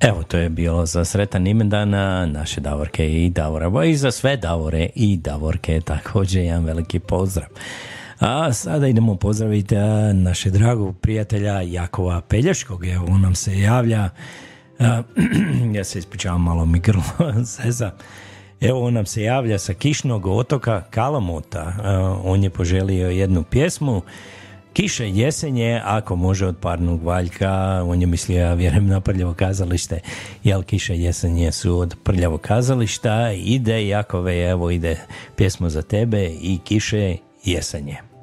Evo, to je bilo za sretan imendana naše Davorke i Davora. Bo i za sve Davore i Davorke također jedan veliki pozdrav. A sada idemo pozdraviti naše dragog prijatelja Jakova Pelješkog. Evo, on nam se javlja. A, ja se ispričavam malo mi grlo zeza. Evo on nam se javlja sa kišnog otoka Kalamota. A, on je poželio jednu pjesmu. Kiše jesenje, ako može od parnog valjka, on je mislio, ja vjerujem na prljavo kazalište, jel kiše jesenje su od prljavo kazališta, ide Jakove, evo ide pjesma za tebe i kiše jesenje.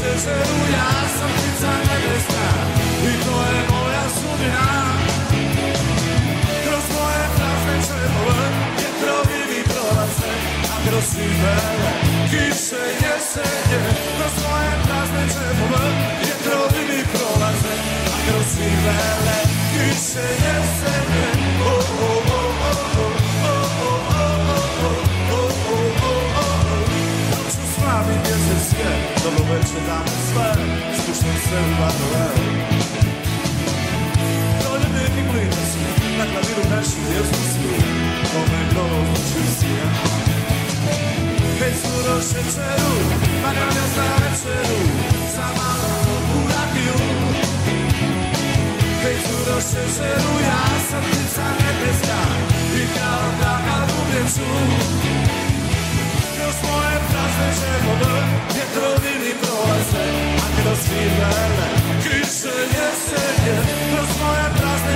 Šećeru Ja sam ptica nebeska I to je moja sudbina Kroz moje prazne čepove Vjetrovi A kroz sivele Kiše jesenje Kroz moje prazne Vjetrovi mi prolaze A kroz sivele Kiše do lubę czytam swe, spuszczam swe łba dole. To nie byli płytasy, na klawiru też jest usły, bo my go wrócimy. Hej, skoro się czeru, panowie za wieczeru, za mało urabił. Hej, skoro się ja sam ty za niebieska, i kaoda albo wieczór prolaze A kroz firmele Kiše jesenje Kroz moje prazne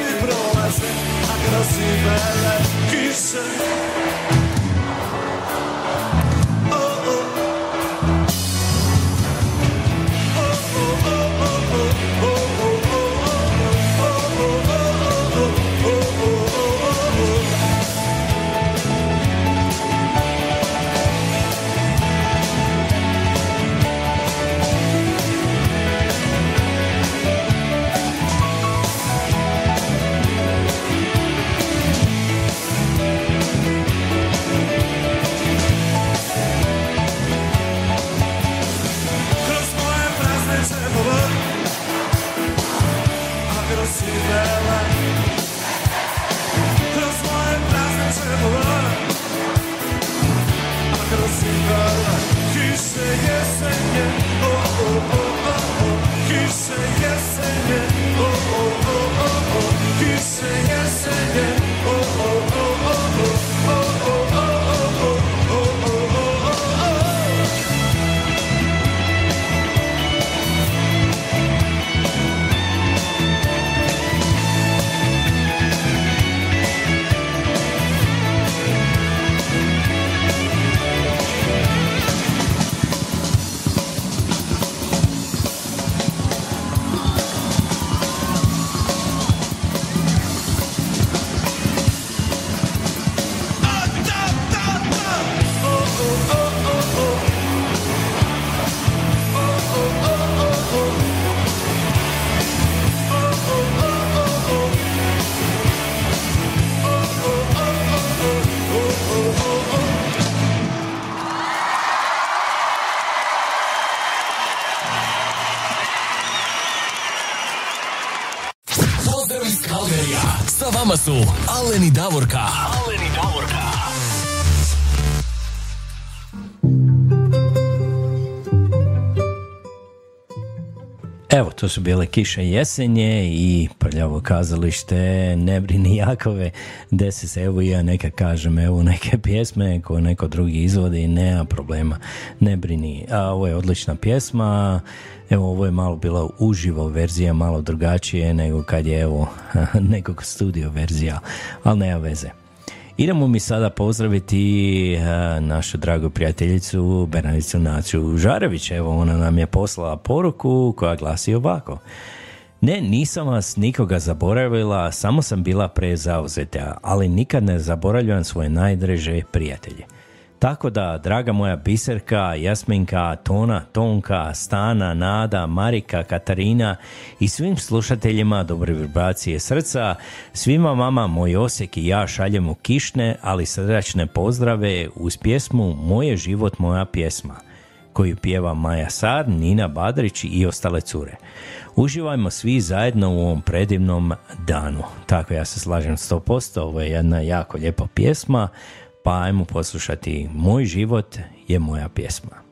mi prolaze A kroz firmele Kiše Kiše jesenje Oh, Aleni Davorka. Aleni Davorka. Evo, to su bile kiše jesenje i prljavo kazalište, ne brini Jakove, desi se, evo i ja neka kažem, evo neke pjesme koje neko drugi izvodi, nema problema, ne brini. A ovo je odlična pjesma, evo ovo je malo bila uživo verzija, malo drugačije nego kad je evo nekog studio verzija, ali nema veze. Idemo mi sada pozdraviti e, našu dragu prijateljicu Bernadicu Naciju Žarević. Evo, ona nam je poslala poruku koja glasi ovako. Ne, nisam vas nikoga zaboravila, samo sam bila prezauzeta, ali nikad ne zaboravljam svoje najdreže prijatelje. Tako da, draga moja biserka, Jasminka, Tona, Tonka, Stana, Nada, Marika, Katarina i svim slušateljima dobre vibracije srca, svima vama moj Osijek i ja šaljemo kišne, ali srdačne pozdrave uz pjesmu Moje život, moja pjesma koju pjeva Maja Sar, Nina Badrić i ostale cure. Uživajmo svi zajedno u ovom predivnom danu. Tako ja se slažem 100%, ovo je jedna jako lijepa pjesma, pa ajmo poslušati Moj život je moja pjesma.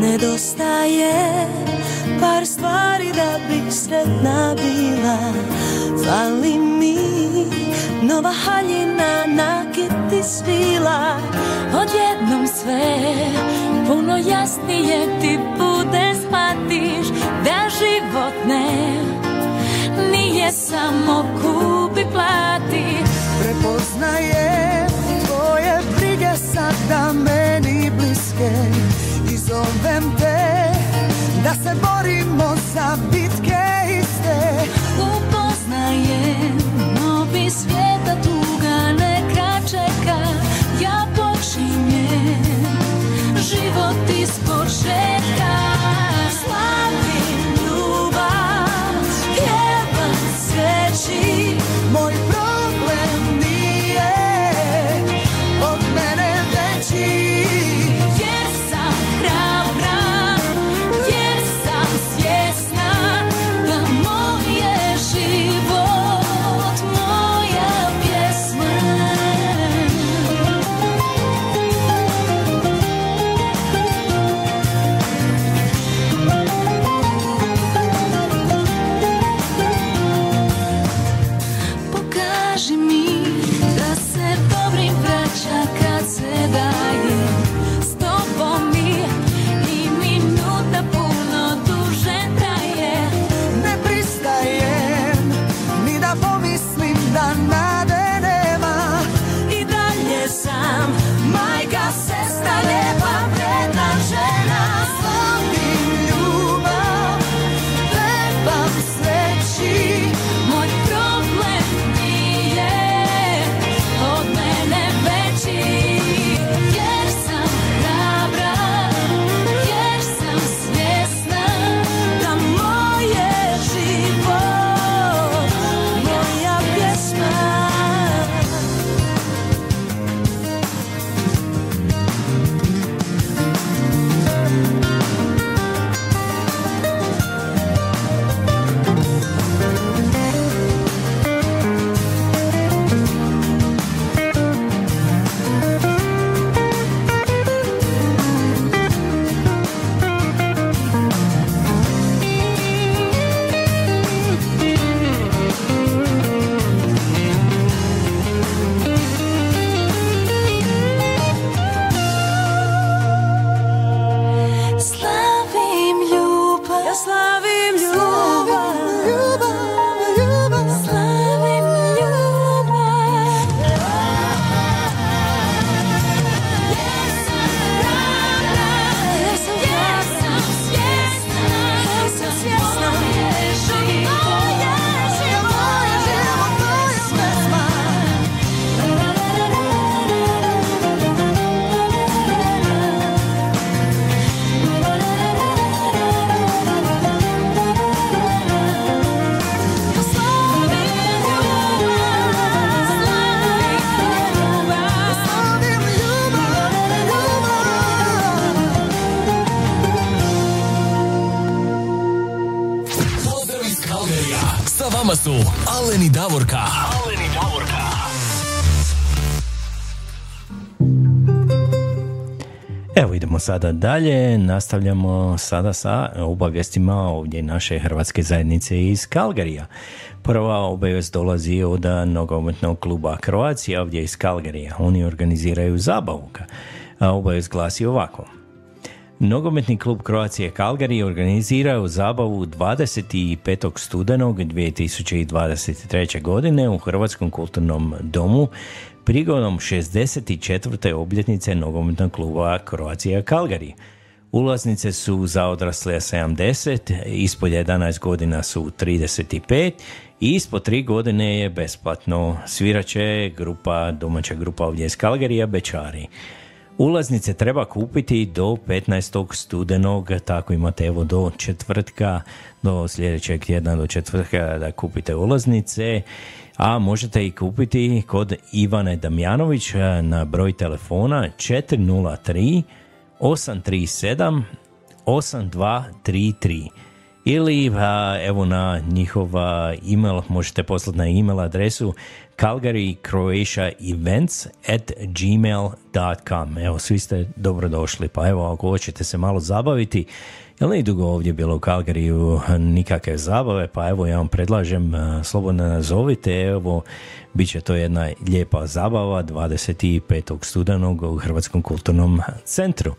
Nedostaje par stvari da bih sretna bila Fali mi nova haljina na kiti svila Odjednom sve puno jasnije ti bude shvatiš Da život ne nije samo kupi plati. Prepoznaje tvoje brige sada meni bliske I zovem te da se borimo za bitke iste život iz početka Slavim idemo sada dalje, nastavljamo sada sa obavijestima ovdje naše hrvatske zajednice iz Kalgarija. Prva obavijest dolazi od nogometnog kluba Kroacija ovdje iz Kalgarija. Oni organiziraju zabavu. A obavijest glasi ovako. Nogometni klub Kroacije Kalgari organizirao zabavu 25. studenog 2023. godine u Hrvatskom kulturnom domu prigodom 64. obljetnice nogometnog kluba Kroacija Kalgari. Ulaznice su za odrasle 70, ispod 11 godina su 35 i ispod 3 godine je besplatno. Sviraće grupa, domaća grupa ovdje iz Kalgarija, Bečari. Ulaznice treba kupiti do 15. studenog, tako imate evo do četvrtka, do sljedećeg tjedna do četvrtka da kupite ulaznice, a možete ih kupiti kod Ivane Damjanović na broj telefona 403 837 8233 ili evo na njihov email možete poslati na email adresu calgarycroatiaevents at gmail.com Evo, svi ste dobrodošli, pa evo, ako hoćete se malo zabaviti, jer ne dugo ovdje bilo u Calgaryu nikakve zabave, pa evo ja vam predlažem, slobodno nazovite, evo, bit će to jedna lijepa zabava 25. studenog u Hrvatskom kulturnom centru.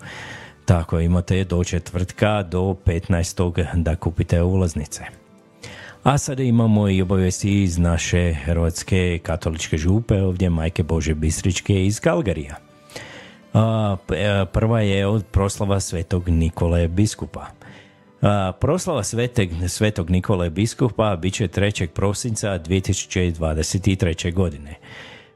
Tako, imate do četvrtka do 15. da kupite ulaznice. A sada imamo i obavijesti iz naše Hrvatske katoličke župe, ovdje Majke Bože Bistričke iz Kalgarija. E, prva je od proslava svetog Nikole Biskupa. Proslava sveteg, svetog Nikole Biskupa bit će 3. prosinca 2023. godine.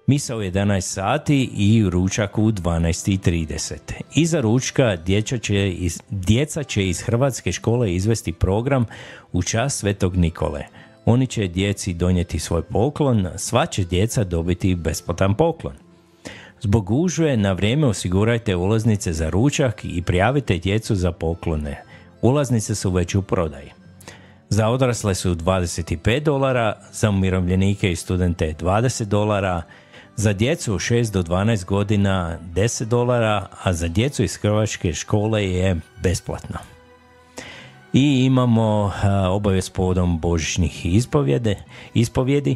Misa u 11 sati i ručak u 12.30. Iza ručka djeca će, iz, djeca će iz Hrvatske škole izvesti program u čas Svetog Nikole. Oni će djeci donijeti svoj poklon, sva će djeca dobiti besplatan poklon. Zbog užve na vrijeme osigurajte ulaznice za ručak i prijavite djecu za poklone. Ulaznice su već u prodaji. Za odrasle su 25 dolara, za umirovljenike i studente 20 dolara, za djecu 6 do 12 godina 10 dolara, a za djecu iz hrvatske škole je besplatno. I imamo obavijest povodom božićnih ispovjede, ispovjedi.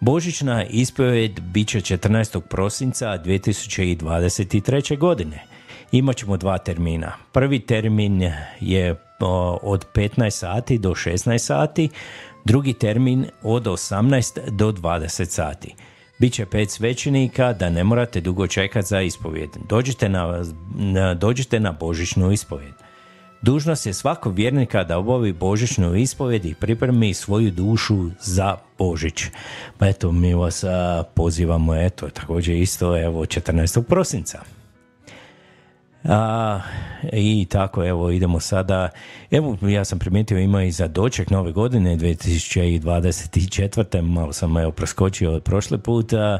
Božićna ispovjed bit će 14. prosinca 2023. godine. Imaćemo dva termina. Prvi termin je od 15 sati do 16 sati, drugi termin od 18 do 20 sati. Biće pet svećenika da ne morate dugo čekati za ispovjed. Dođite na, dođite na božićnu ispovjed. Dužnost je svakog vjernika da obavi božićnu ispovjed i pripremi svoju dušu za Božić. Pa eto, mi vas pozivamo, eto, također isto, evo, 14. prosinca. A, I tako, evo, idemo sada. Evo, ja sam primijetio ima i za doček nove godine 2024. Malo sam evo preskočio od prošle puta.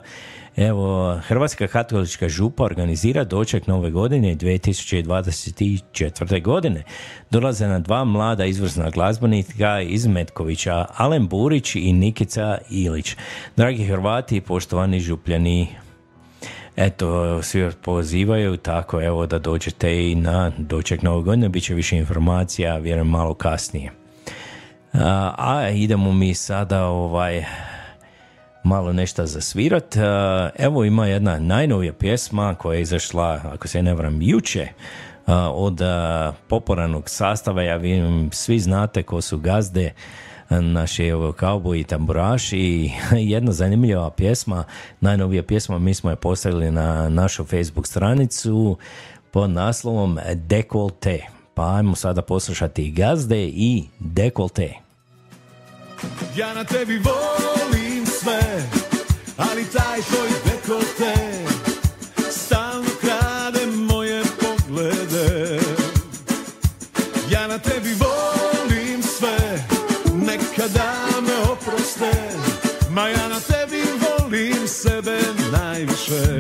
Evo, Hrvatska katolička župa organizira doček nove godine 2024. godine. Dolaze na dva mlada izvrsna glazbenika iz Metkovića, Alen Burić i Nikica Ilić. Dragi Hrvati, poštovani župljani, eto, svi pozivaju, tako evo da dođete i na doček novog godine, bit će više informacija, vjerujem malo kasnije. A, a idemo mi sada ovaj malo nešto zasvirat. Evo ima jedna najnovija pjesma koja je izašla, ako se ne vram, juče od poporanog sastava. Ja vidim, svi znate ko su gazde naši kauboji i tamburaši i jedna zanimljiva pjesma, najnovija pjesma, mi smo je postavili na našu Facebook stranicu pod naslovom Dekolte. Pa ajmo sada poslušati gazde i Dekolte. Ja na tebi volim sve, ali taj tvoj više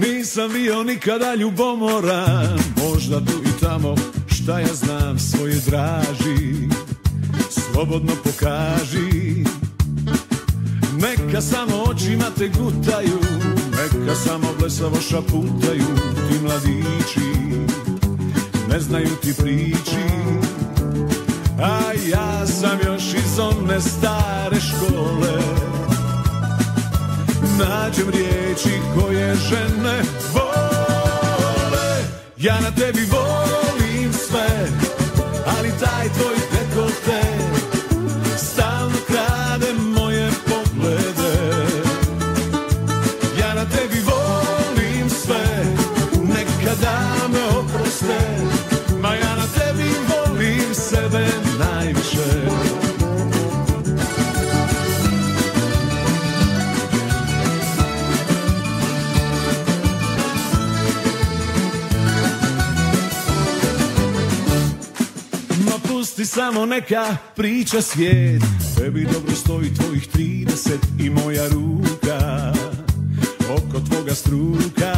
Nisam bio nikada ljubomoran Možda tu i tamo šta ja znam svoje draži. Slobodno pokaži. Neka samo očima te gutaju neka samo blesavo šaputaju Ti mladići Ne znaju ti priči A ja sam još iz one stare škole. Nađem riječi koje žene vole. Ja na tebi volim sve Ali taj tvoj Pusti samo neka priča svijet. Tebi dobro stoji tvojih 30 i moja ruka. Oko tvoga struka.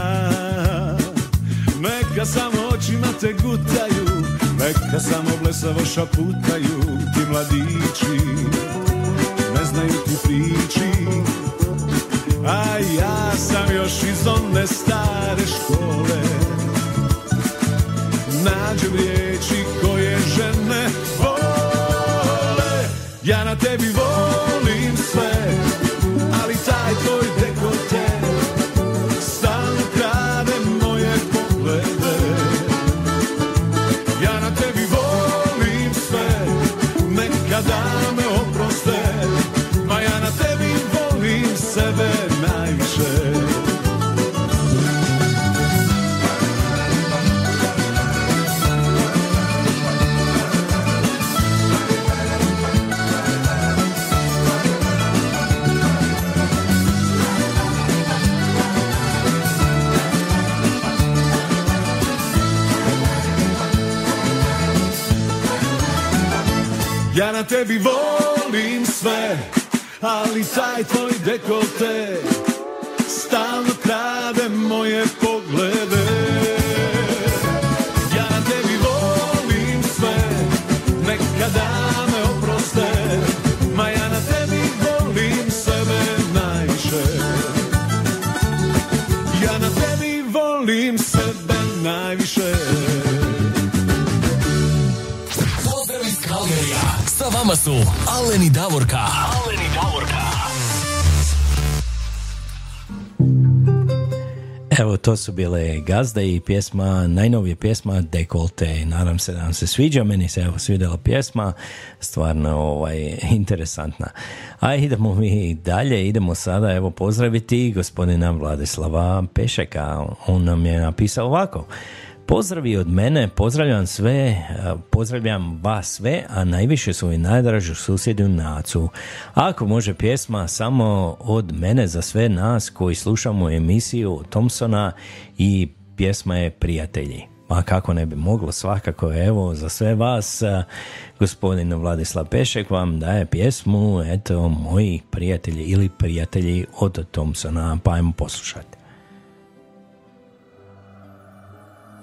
Neka samo očima te gutaju. Neka samo blesavo šaputaju Ti mladići. Ne znaju ti priči. A ja sam još iz one stare škole. Nađem riječi vole Ja na tebi na tebi volim sve, ali taj tvoj dekolte stalno Sa vama su Alen i Davorka. Alen i Davorka. Evo, to su bile gazde i pjesma, najnovija pjesma Dekolte. Nadam se da vam se sviđa, meni se evo svidjela pjesma, stvarno ovaj, interesantna. A idemo mi dalje, idemo sada evo pozdraviti gospodina Vladislava Pešeka. On nam je napisao ovako. Pozdravi od mene, pozdravljam sve, a, pozdravljam vas sve, a najviše svoju najdražu susjedu Nacu. Ako može pjesma samo od mene za sve nas koji slušamo emisiju Thompsona i pjesma je Prijatelji. Ma kako ne bi moglo, svakako evo za sve vas, a, gospodin Vladislav Pešek vam daje pjesmu, eto, moji prijatelji ili prijatelji od Thompsona, pa ajmo poslušati.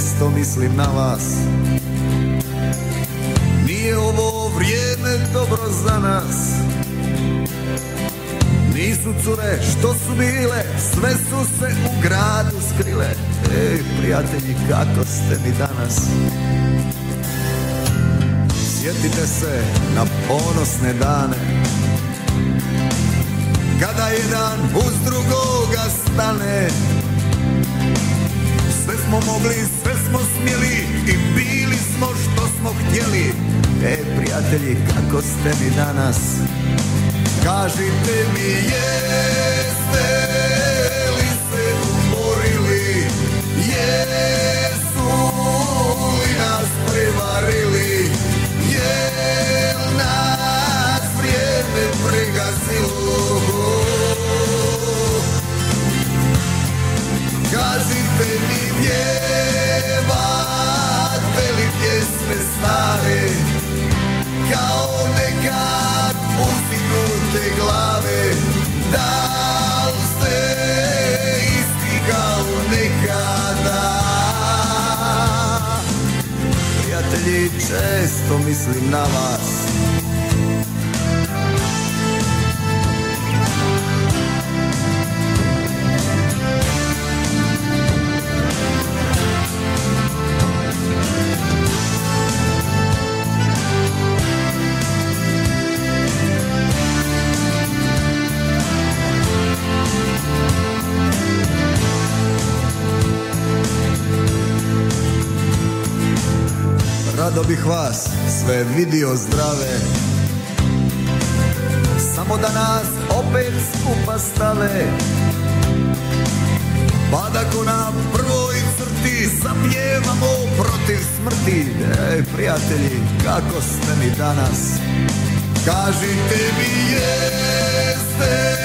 često mislim na vas. Nije ovo vrijeme dobro za nas. Nisu cure što su bile, sve su se u gradu skrile. Ej, prijatelji, kako ste mi danas? Sjetite se na ponosne dane. Kada jedan uz drugoga stane. Sve smo mogli, sve smo smjeli i bili smo što smo htjeli. E, prijatelji, kako ste mi danas? Kažite mi, jeste me snage Kao nekad uzdignute glave Da li ste isti kao nekada? Prijatelji, često mislim na vas. Rado bih vas sve vidio zdrave. Samo da nas opet skupa stave. Pa da ko na prvoj crti zapjevamo protiv smrti. Ej prijatelji, kako ste mi danas? Kažite mi jeste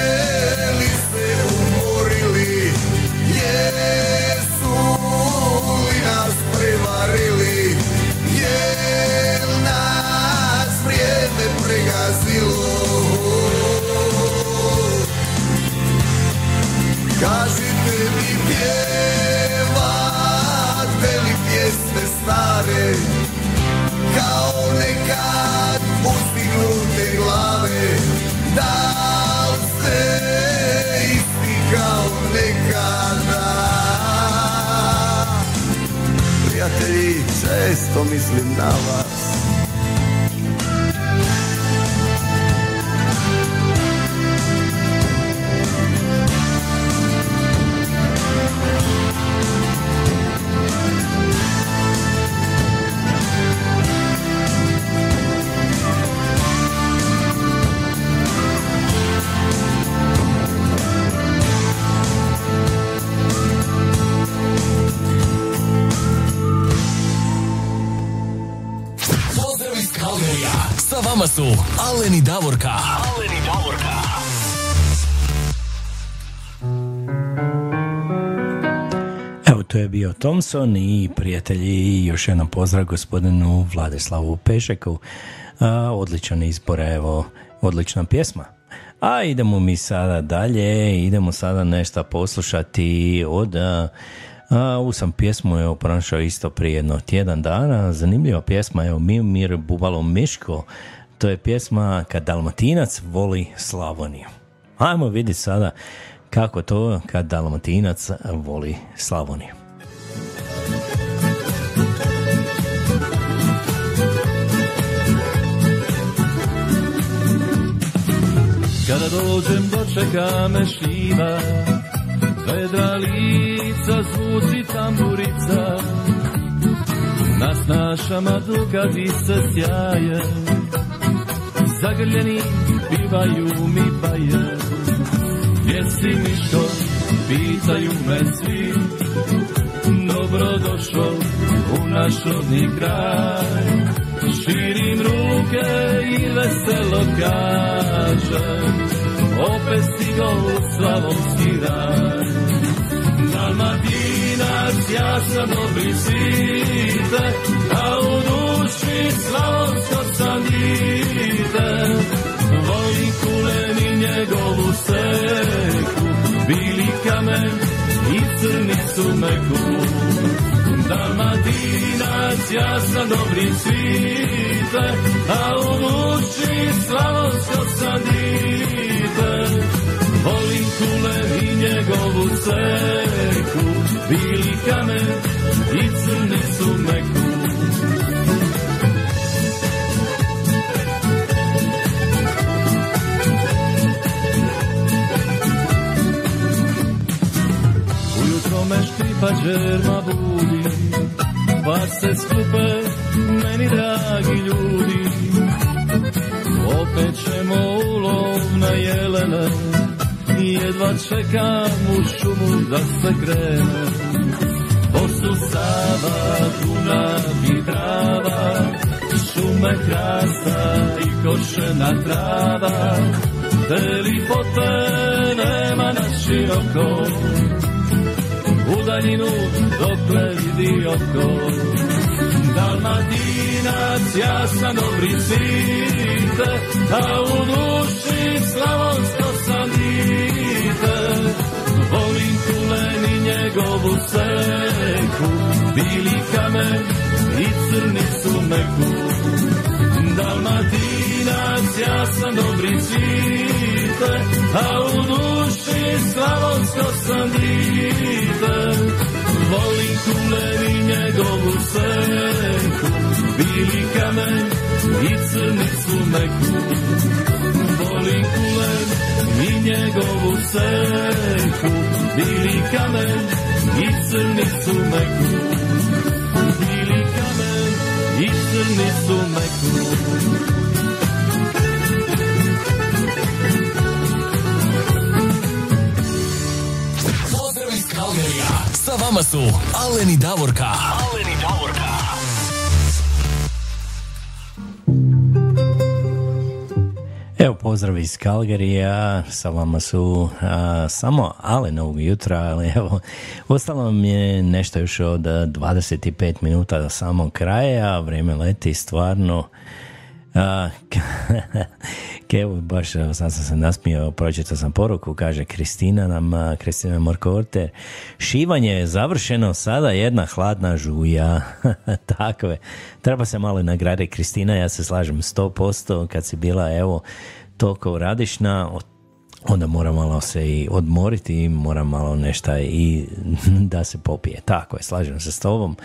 Kažite mi pjevate li pjesme stare Kao nekad uzdignute glave. Da li ste isti kao nekada? Prijatelji, često mislim na vas su Alen i Davorka. Alen i Davorka. Evo, to je bio Thompson i prijatelji, još jedan pozdrav gospodinu Vladislavu Pešeku. A, odličan izbor, evo, odlična pjesma. A idemo mi sada dalje, idemo sada nešto poslušati od... A, a, ovu sam pjesmu evo, pronašao isto prije jedno tjedan dana, zanimljiva pjesma, evo, Mimir Bubalo Miško, to je pjesma Kad Dalmatinac voli Slavoniju. Ajmo vidjeti sada kako to kad Dalmatinac voli Slavoniju. Kada dođem dočeka me šljiva Vedra lica, zvuci tamburica Na snašama dugavi se sjaje Zagrljeni pivaju mi baje Gdje si Miško, pitaju me svi. Dobro došao u naš rodni kraj. Širim ruke i veselo kažem. Opet stigao u slavonski raj Dalmatinac, ja A u duši slavonsko sam dite Volim kulen i njegovu seku Bili kamen i crnicu meku Dalmatinac, ja sam a u duši slavonsko sam dite. Volim kule i njegovu seku, bili kamen i crnicu meku. Ujutro me džerma budi, pa se skupe meni dragi ljudi. Opet ćemo u lov na jelene, jedva čekam u šumu da se krene. Posu Sava, Dunav i Drava, šume krasa i košena trava, te lipote nema na široko, u daljinu dokle vidi oko. Dalmatinac, ja dobri svite, a u duši slavonsko sam njegovu seku Bili kamen i crnicu meku Dalmatinac, ja sam dobri cvite A u duši slavonsko sam dite Volim kulen i njegovu seku Bili kamen i crnicu meku Volim kule, i njegovu seku bili kamen i crnicu meku. Bili kamen i crnicu meku. Pozdrav iz Kalgarija. Sa vama su Alen i Davorka. Alen Evo pozdrav iz Kalgarija, sa vama su a, samo Alen ovog jutra, ali evo, ostalo mi je nešto još od 25 minuta do samog kraja, vrijeme leti stvarno. A, Kevo, baš evo, sad sam se nasmio, pročitao sam poruku, kaže Kristina nam, Kristina Morkorter, šivanje je završeno, sada jedna hladna žuja, tako je, treba se malo nagraditi Kristina, ja se slažem 100%, kad si bila, evo, toliko radišna, onda mora malo se i odmoriti i mora malo nešto i da se popije. Tako je, slažem se s tobom.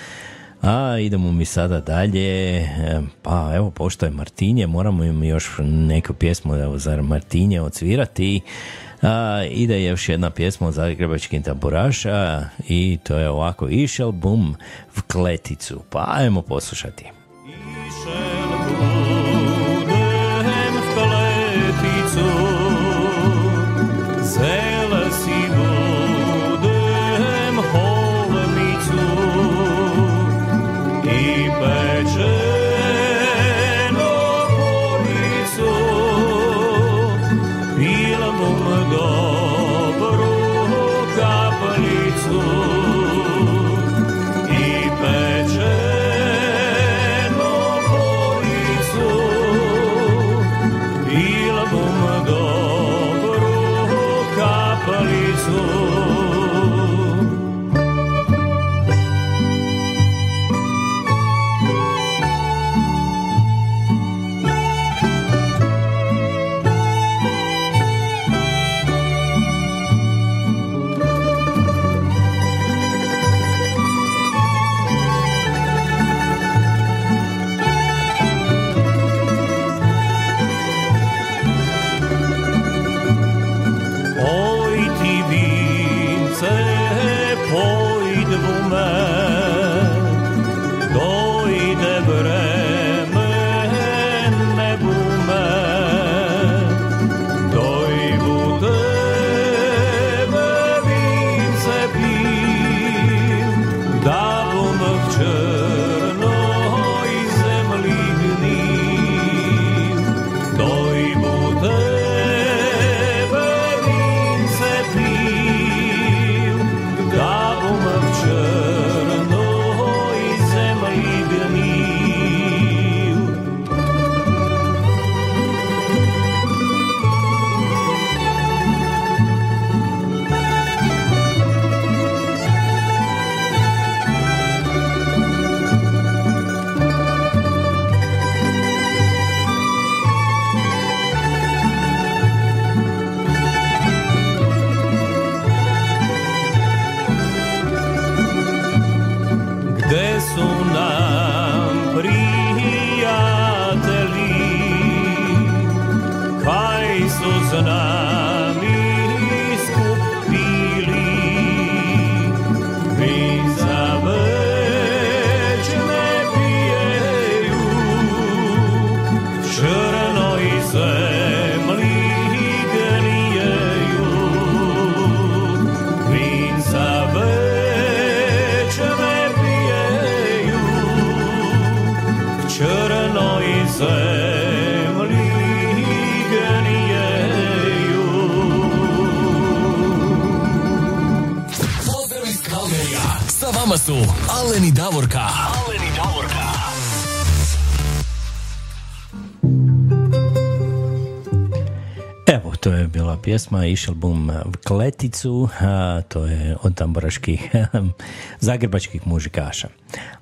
A idemo mi sada dalje, E, pa evo pošto je Martinje, moramo im još neku pjesmu evo, za Martinje odsvirati. A, ide još jedna pjesma od Zagrebačkih tamburaša i to je ovako Išel bum v kleticu. Pa ajmo poslušati. budem pjesma išel bum Kleticu, a, to je od tamburaških zagrebačkih mužikaša.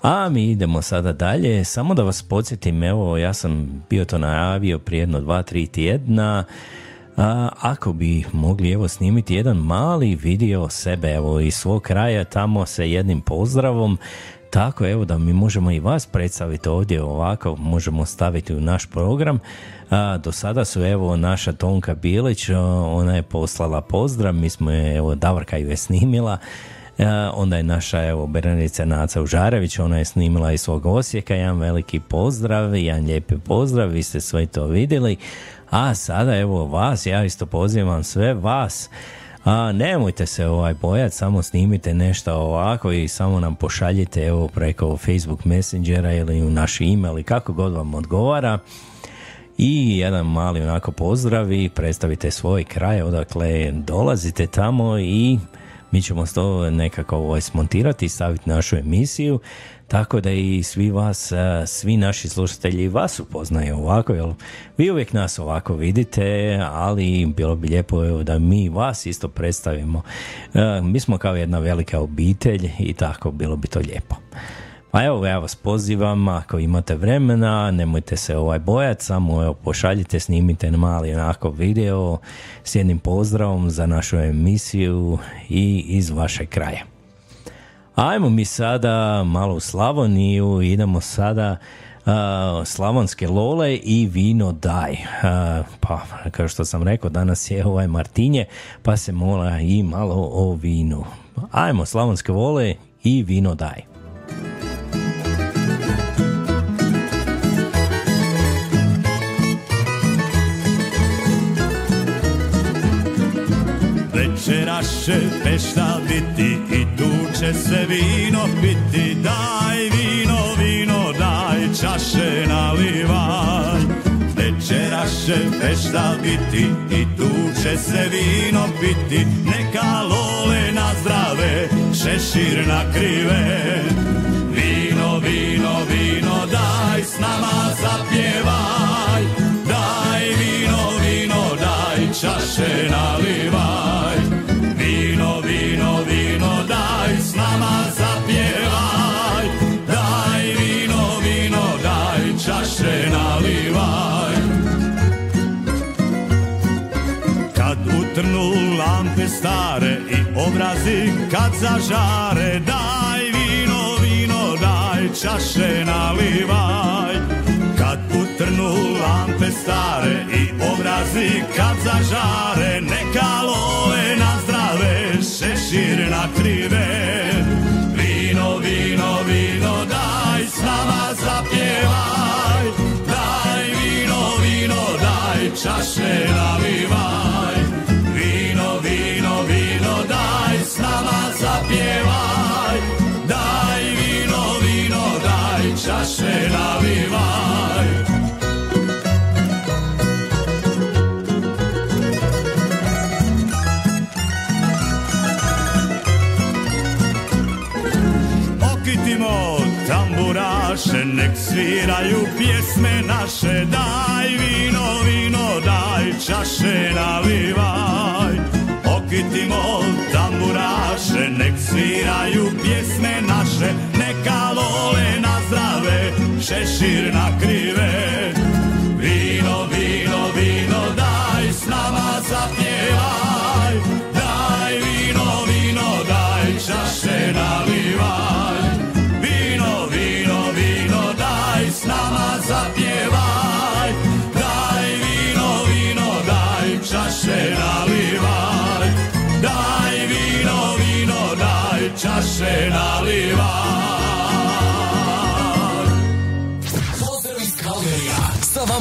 A mi idemo sada dalje, samo da vas podsjetim, evo ja sam bio to najavio prije jedno dva, tri tjedna, a, ako bi mogli evo snimiti jedan mali video sebe evo iz svog kraja tamo sa jednim pozdravom tako evo da mi možemo i vas predstaviti ovdje ovako, možemo staviti u naš program. A, do sada su evo naša Tonka Bilić, ona je poslala pozdrav, mi smo je, evo Davorka ju je snimila. onda je naša evo Beranica Naca Užarević, ona je snimila iz svog Osijeka, jedan veliki pozdrav, jedan lijepi pozdrav, vi ste sve to vidjeli. A sada evo vas, ja isto pozivam sve vas a nemojte se ovaj bojati, samo snimite nešto ovako i samo nam pošaljite evo preko Facebook Messengera ili u naš email i kako god vam odgovara. I jedan mali onako pozdrav i predstavite svoj kraj odakle dolazite tamo i mi ćemo to nekako ovaj smontirati i staviti našu emisiju tako da i svi vas, svi naši slušatelji vas upoznaju ovako, jer vi uvijek nas ovako vidite, ali bilo bi lijepo da mi vas isto predstavimo. Mi smo kao jedna velika obitelj i tako bilo bi to lijepo. Pa evo, ja vas pozivam, ako imate vremena, nemojte se ovaj bojati, samo evo, pošaljite, snimite mali onako video s jednim pozdravom za našu emisiju i iz vašeg kraja. Ajmo mi sada malo u Slavoniju, idemo sada uh, slavonske lole i vino daj. Uh, pa, kao što sam rekao, danas je ovaj Martinje, pa se mola i malo o vinu. Ajmo, slavonske vole i vino daj. Večera pešta biti? I tu će se vino piti. Daj vino, vino, daj čaše nalivaj. Večera će pešta biti? I tu će se vino piti. Neka lole na zdrave, šešir na krive. Vino, vino, vino, daj s nama zapjevaj. Daj vino, vino, daj čaše nalivaj stare i obrazi kad zažare. Daj vino, vino, daj čaše nalivaj. Kad utrnu lampe stare i obrazi kad zažare Neka love na zdrave, šešir na krive. Vino, vino, vino, daj s nama zapjevaj. Daj vino, vino, daj čaše nalivaj sviraju pjesme naše Daj vino, vino, daj čaše navivaj okitimo tamburaše, nek sviraju pjesme naše, neka lole na zdrave, šešir na krive. Vino, vino, vino, daj s nama zapjevaj,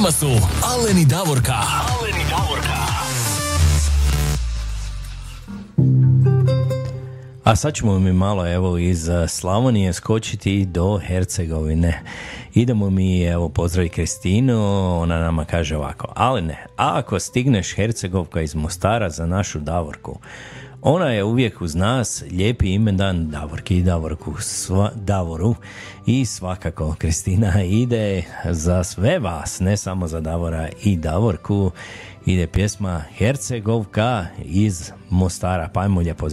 vama su Aleni Davorka. Aleni Davorka. A sad ćemo mi malo evo iz eh, Slavonije skočiti do Hercegovine. Idemo mi evo pozdravi Kristinu, ona nama kaže ovako, ali ne, a ako stigneš Hercegovka iz Mostara za našu Davorku, ona je uvijek uz nas, lijepi imendan Davorki i Davorku, sva, Davoru i svakako Kristina ide za sve vas, ne samo za Davora i Davorku ide pjesma Hercegovka iz Mostara, pa ajmo lijepo.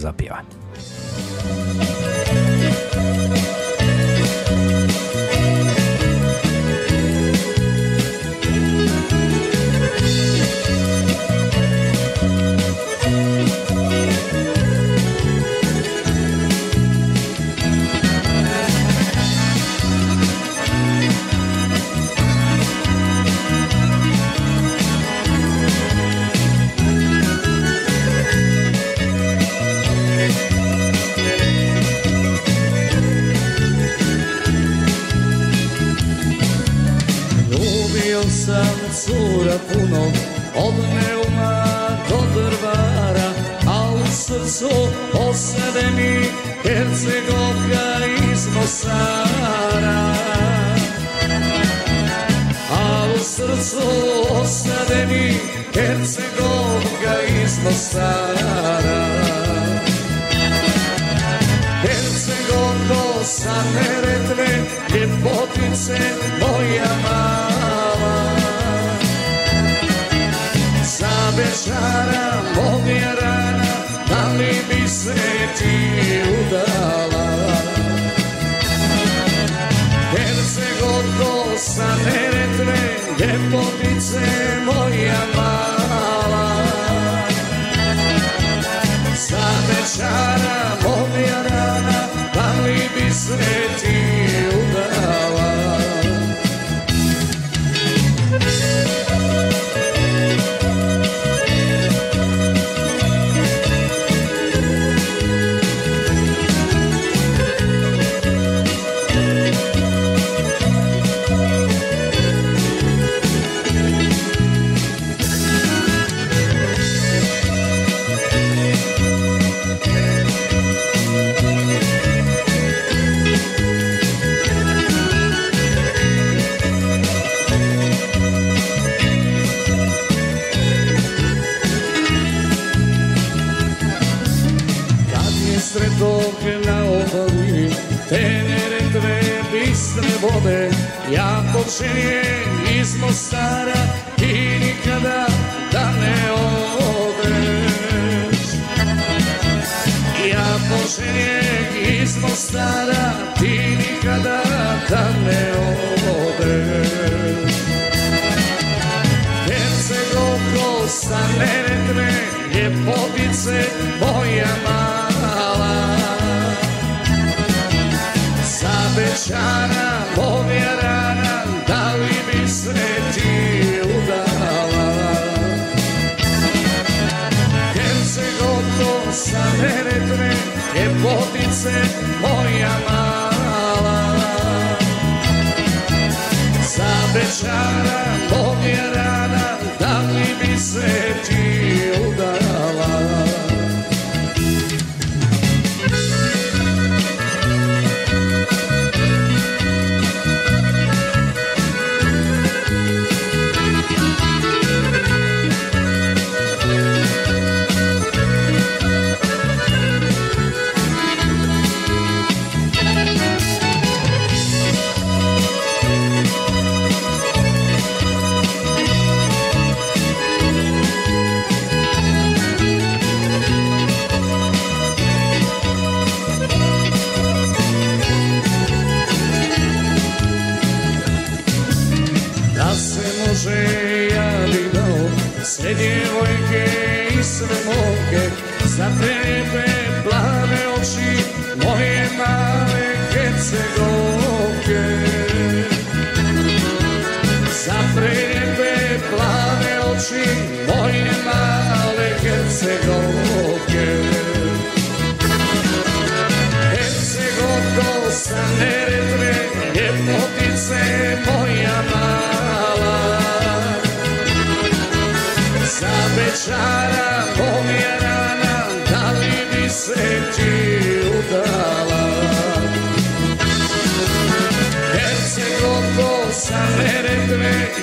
Hercegovka iz Mosara A u srcu osade mi Hercegovka iz Mosara Hercegovko sa Neretve, ljepotice moja mala. Sa Bečara, moja se ti udala? Hercegovko sa Neretve, ljepotice moja mala. Sa Bečara, moja rana, da li bi se ti udala? Ja počinjem iz Mostara i nikada da ne odeš. Ja počinjem iz Mostara, ti nikada da ne odeš. Hercegovko sa Neretve, ljepotice moja mala. Sa Bečara, ljepotice moja mala. Sa Bečara, moja rana, da li bi se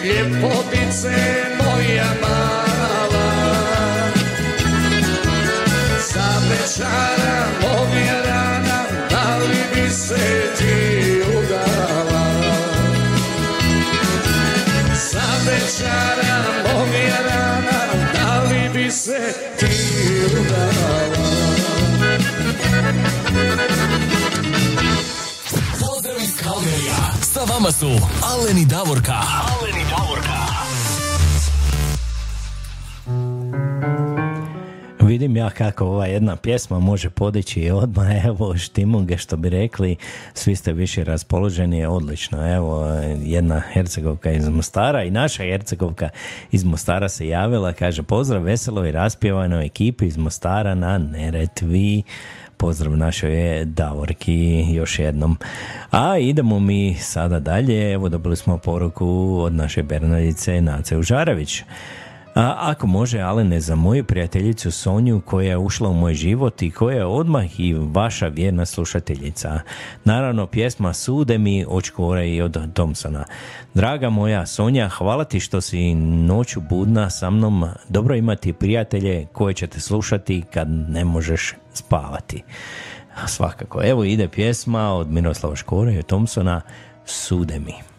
ljepotice moja mala. Za večara rana, da li bi se ti udala Za večara rana, da li bi se ti udala Pozdrav iz Kalderija. Sa vama su Aleni Davorka. Vidim ja kako ova jedna pjesma može podići i odmah, evo štimunge što bi rekli, svi ste više raspoloženi, odlično, evo jedna Hercegovka iz Mostara i naša Hercegovka iz Mostara se javila, kaže pozdrav veselo i raspjevanoj ekipi iz Mostara na Neretvi, pozdrav našoj Davorki još jednom. A idemo mi sada dalje, evo dobili smo poruku od naše Bernadice Nace Užarević. A, ako može, Alene, za moju prijateljicu Sonju koja je ušla u moj život i koja je odmah i vaša vjerna slušateljica. Naravno, pjesma Sude mi Škore i od Thompsona. Draga moja Sonja, hvala ti što si noću budna sa mnom. Dobro imati prijatelje koje ćete slušati kad ne možeš spavati. Svakako, evo ide pjesma od Miroslava Škore i Thompsona Sude mi.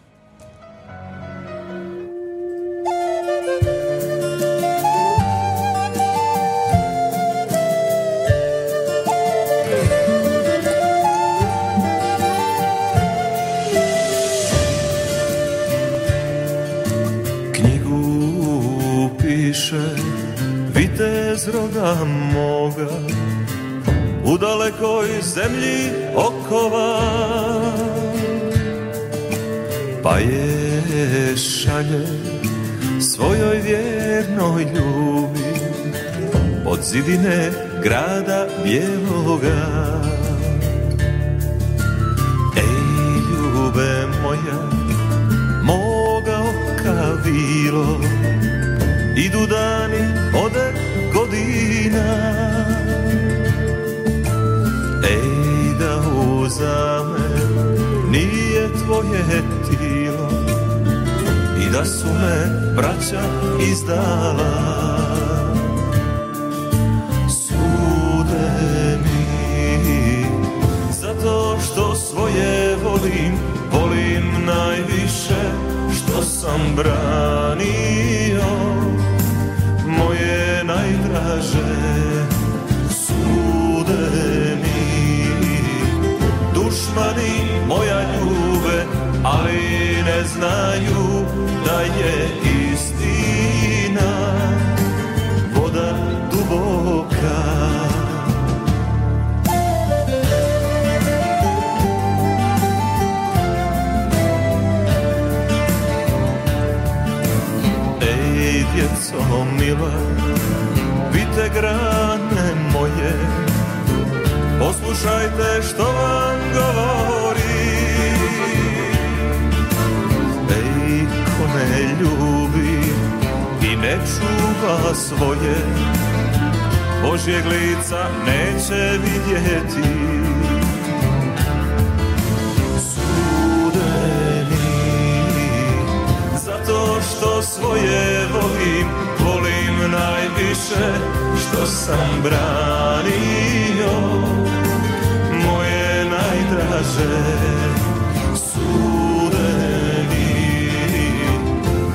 Vitez roda moga U dalekoj zemlji okova. Pa je šalje svojoj vjernoj ljubi Od zidine grada bijeloga Ej ljube moja moga oka vilo Idu dani, ode uzame nije tvoje tilo I da su me braća izdala. Sude mi Zato što svoje volim Volim najviše što sam branio Dušmani moja ljube Ali ne znaju da je istina. Voda duboka. Ej, djeco mila, vidite grane moje, poslušajte što vam govori. Ej, ko ne ljubi i ne čuva svoje, Božjeg lica neće vidjeti. Zato što svoje volim, volim najviše što sam branio Moje najdraže sudeni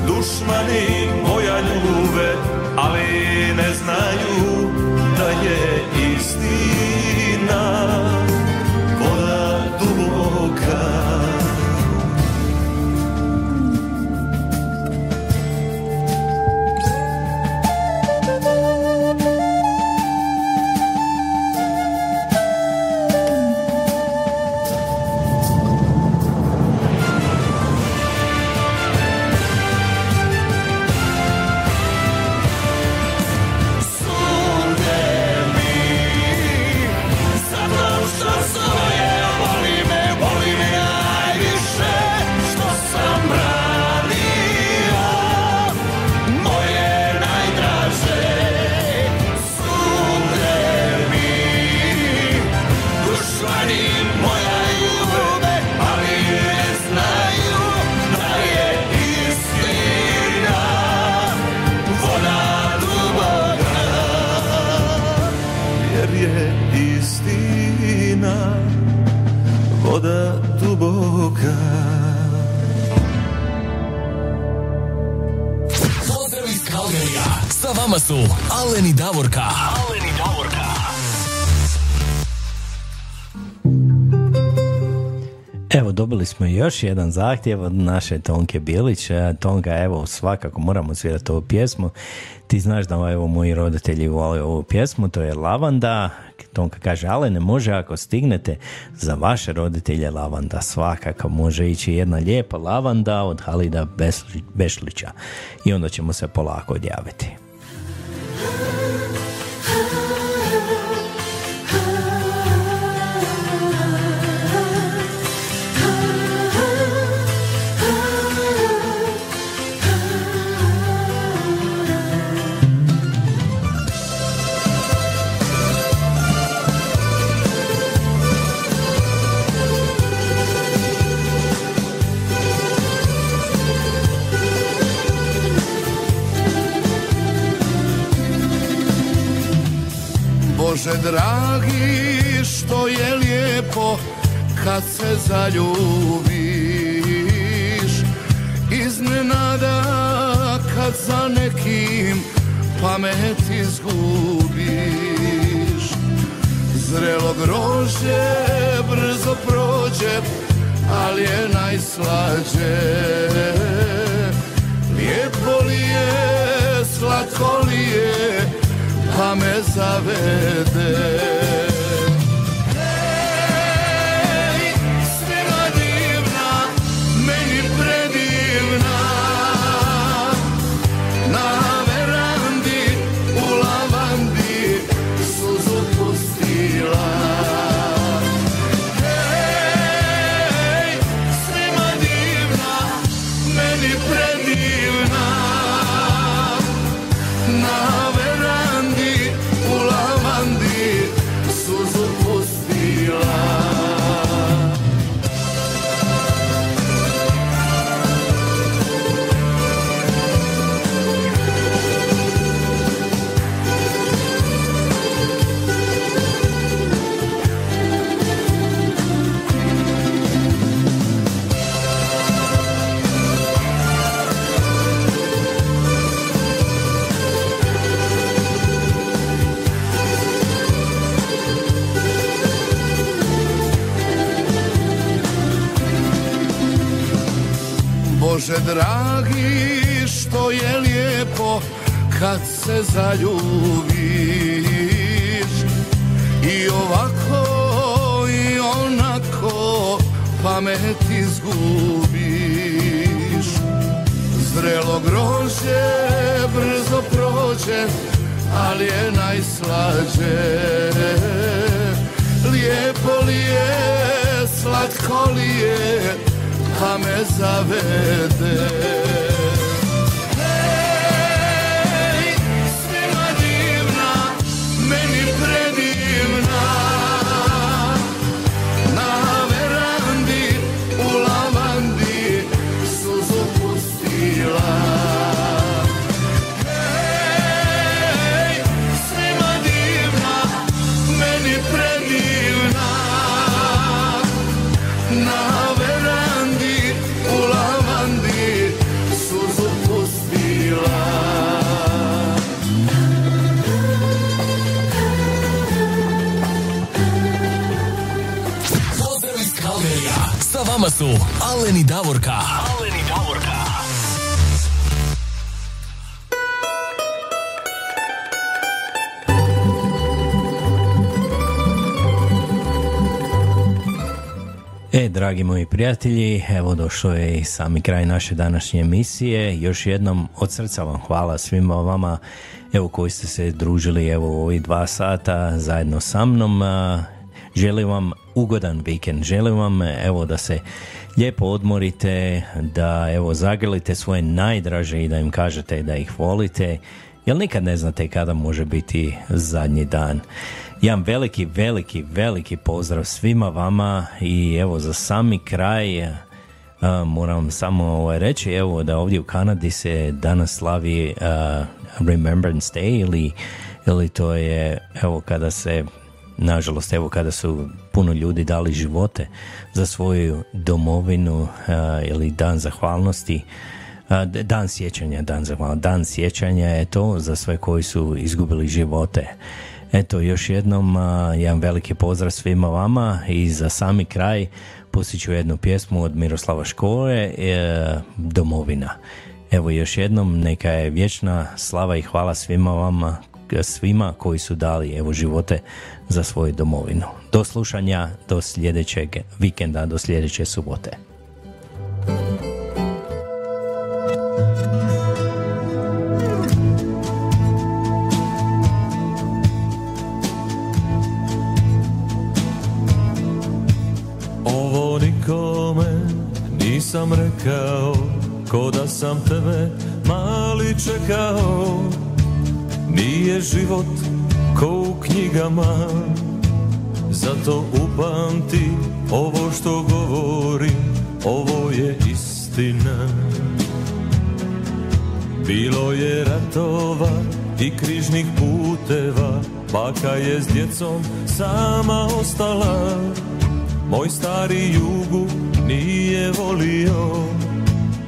Dušmani moja ljube, još jedan zahtjev od naše Tonke Bilić. Tonka, evo, svakako moramo svirati ovu pjesmu. Ti znaš da evo, moji roditelji vole ovu pjesmu, to je Lavanda. Tonka kaže, ali ne može ako stignete za vaše roditelje Lavanda. Svakako može ići jedna lijepa Lavanda od Halida Bešlića. I onda ćemo se polako odjaviti. Dragi, što je lijepo kad se zaljubiš. Iznenada kad za nekim pamet izgubiš. Zrelo grožđe brzo prođe, ali je najslađe. Lijepo li je, slatko li je, pa me Bože dragi, što je lijepo kad se zaljubiš. I ovako i onako pamet izgubiš. Zrelo grožđe brzo prođe, ali je najslađe. Lijepo li je, slatko li je, pa me su Aleni Davorka. Aleni Davorka. E, dragi moji prijatelji, evo došao je i sami kraj naše današnje emisije. Još jednom od srca vam hvala svima vama evo koji ste se družili evo u ovih dva sata zajedno sa mnom. Želim vam ugodan vikend, želim vam evo da se lijepo odmorite, da evo zagrlite svoje najdraže i da im kažete da ih volite, jer nikad ne znate kada može biti zadnji dan. Jedan veliki, veliki, veliki pozdrav svima vama i evo za sami kraj a, moram samo ovaj, reći evo da ovdje u Kanadi se danas slavi a, Remembrance Day ili, ili to je evo kada se nažalost evo kada su puno ljudi dali živote za svoju domovinu a, ili dan zahvalnosti a, dan sjećanja dan zahvalnosti dan sjećanja je to za sve koji su izgubili živote Eto, još jednom a, jedan veliki pozdrav svima vama i za sami kraj pustit ću jednu pjesmu od Miroslava Škole, e, Domovina. Evo još jednom, neka je vječna slava i hvala svima vama, svima koji su dali evo živote za svoju domovinu. Do slušanja, do sljedećeg vikenda, do sljedeće subote. Ovo nikome nisam rekao Ko da sam tebe mali čekao Nije život ko u knjigama Zato upamti ovo što govorim Ovo je istina. Bilo je ratova i križnih puteva Baka je s djecom sama ostala. Moj stari jugu nije volio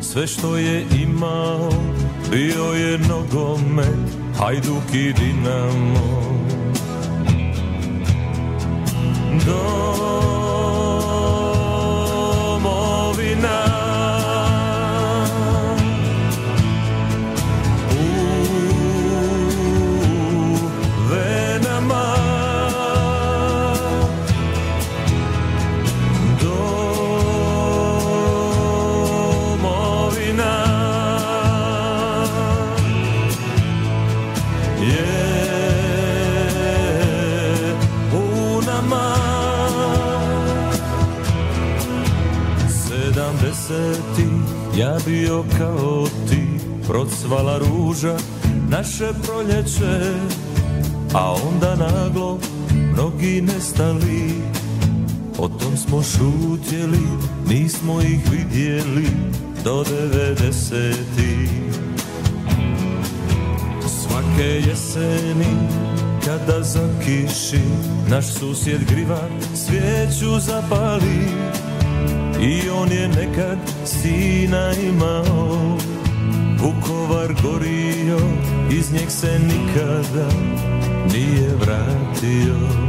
Sve što je imao bio je nogomet Hajduk i Dinamo Domovina ruža naše proljeće A onda naglo mnogi nestali. O tom smo šutjeli, nismo ih vidjeli do devedeseti. Svake jeseni kada zakiši Naš susjed griva svijeću zapali I on je nekad sina imao gorio, iz njeg se nikada nije vratio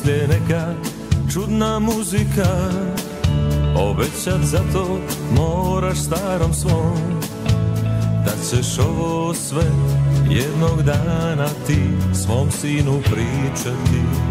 poslije neka čudna muzika. Obećat za to moraš starom svom, da ćeš ovo sve jednog dana ti svom sinu pričati.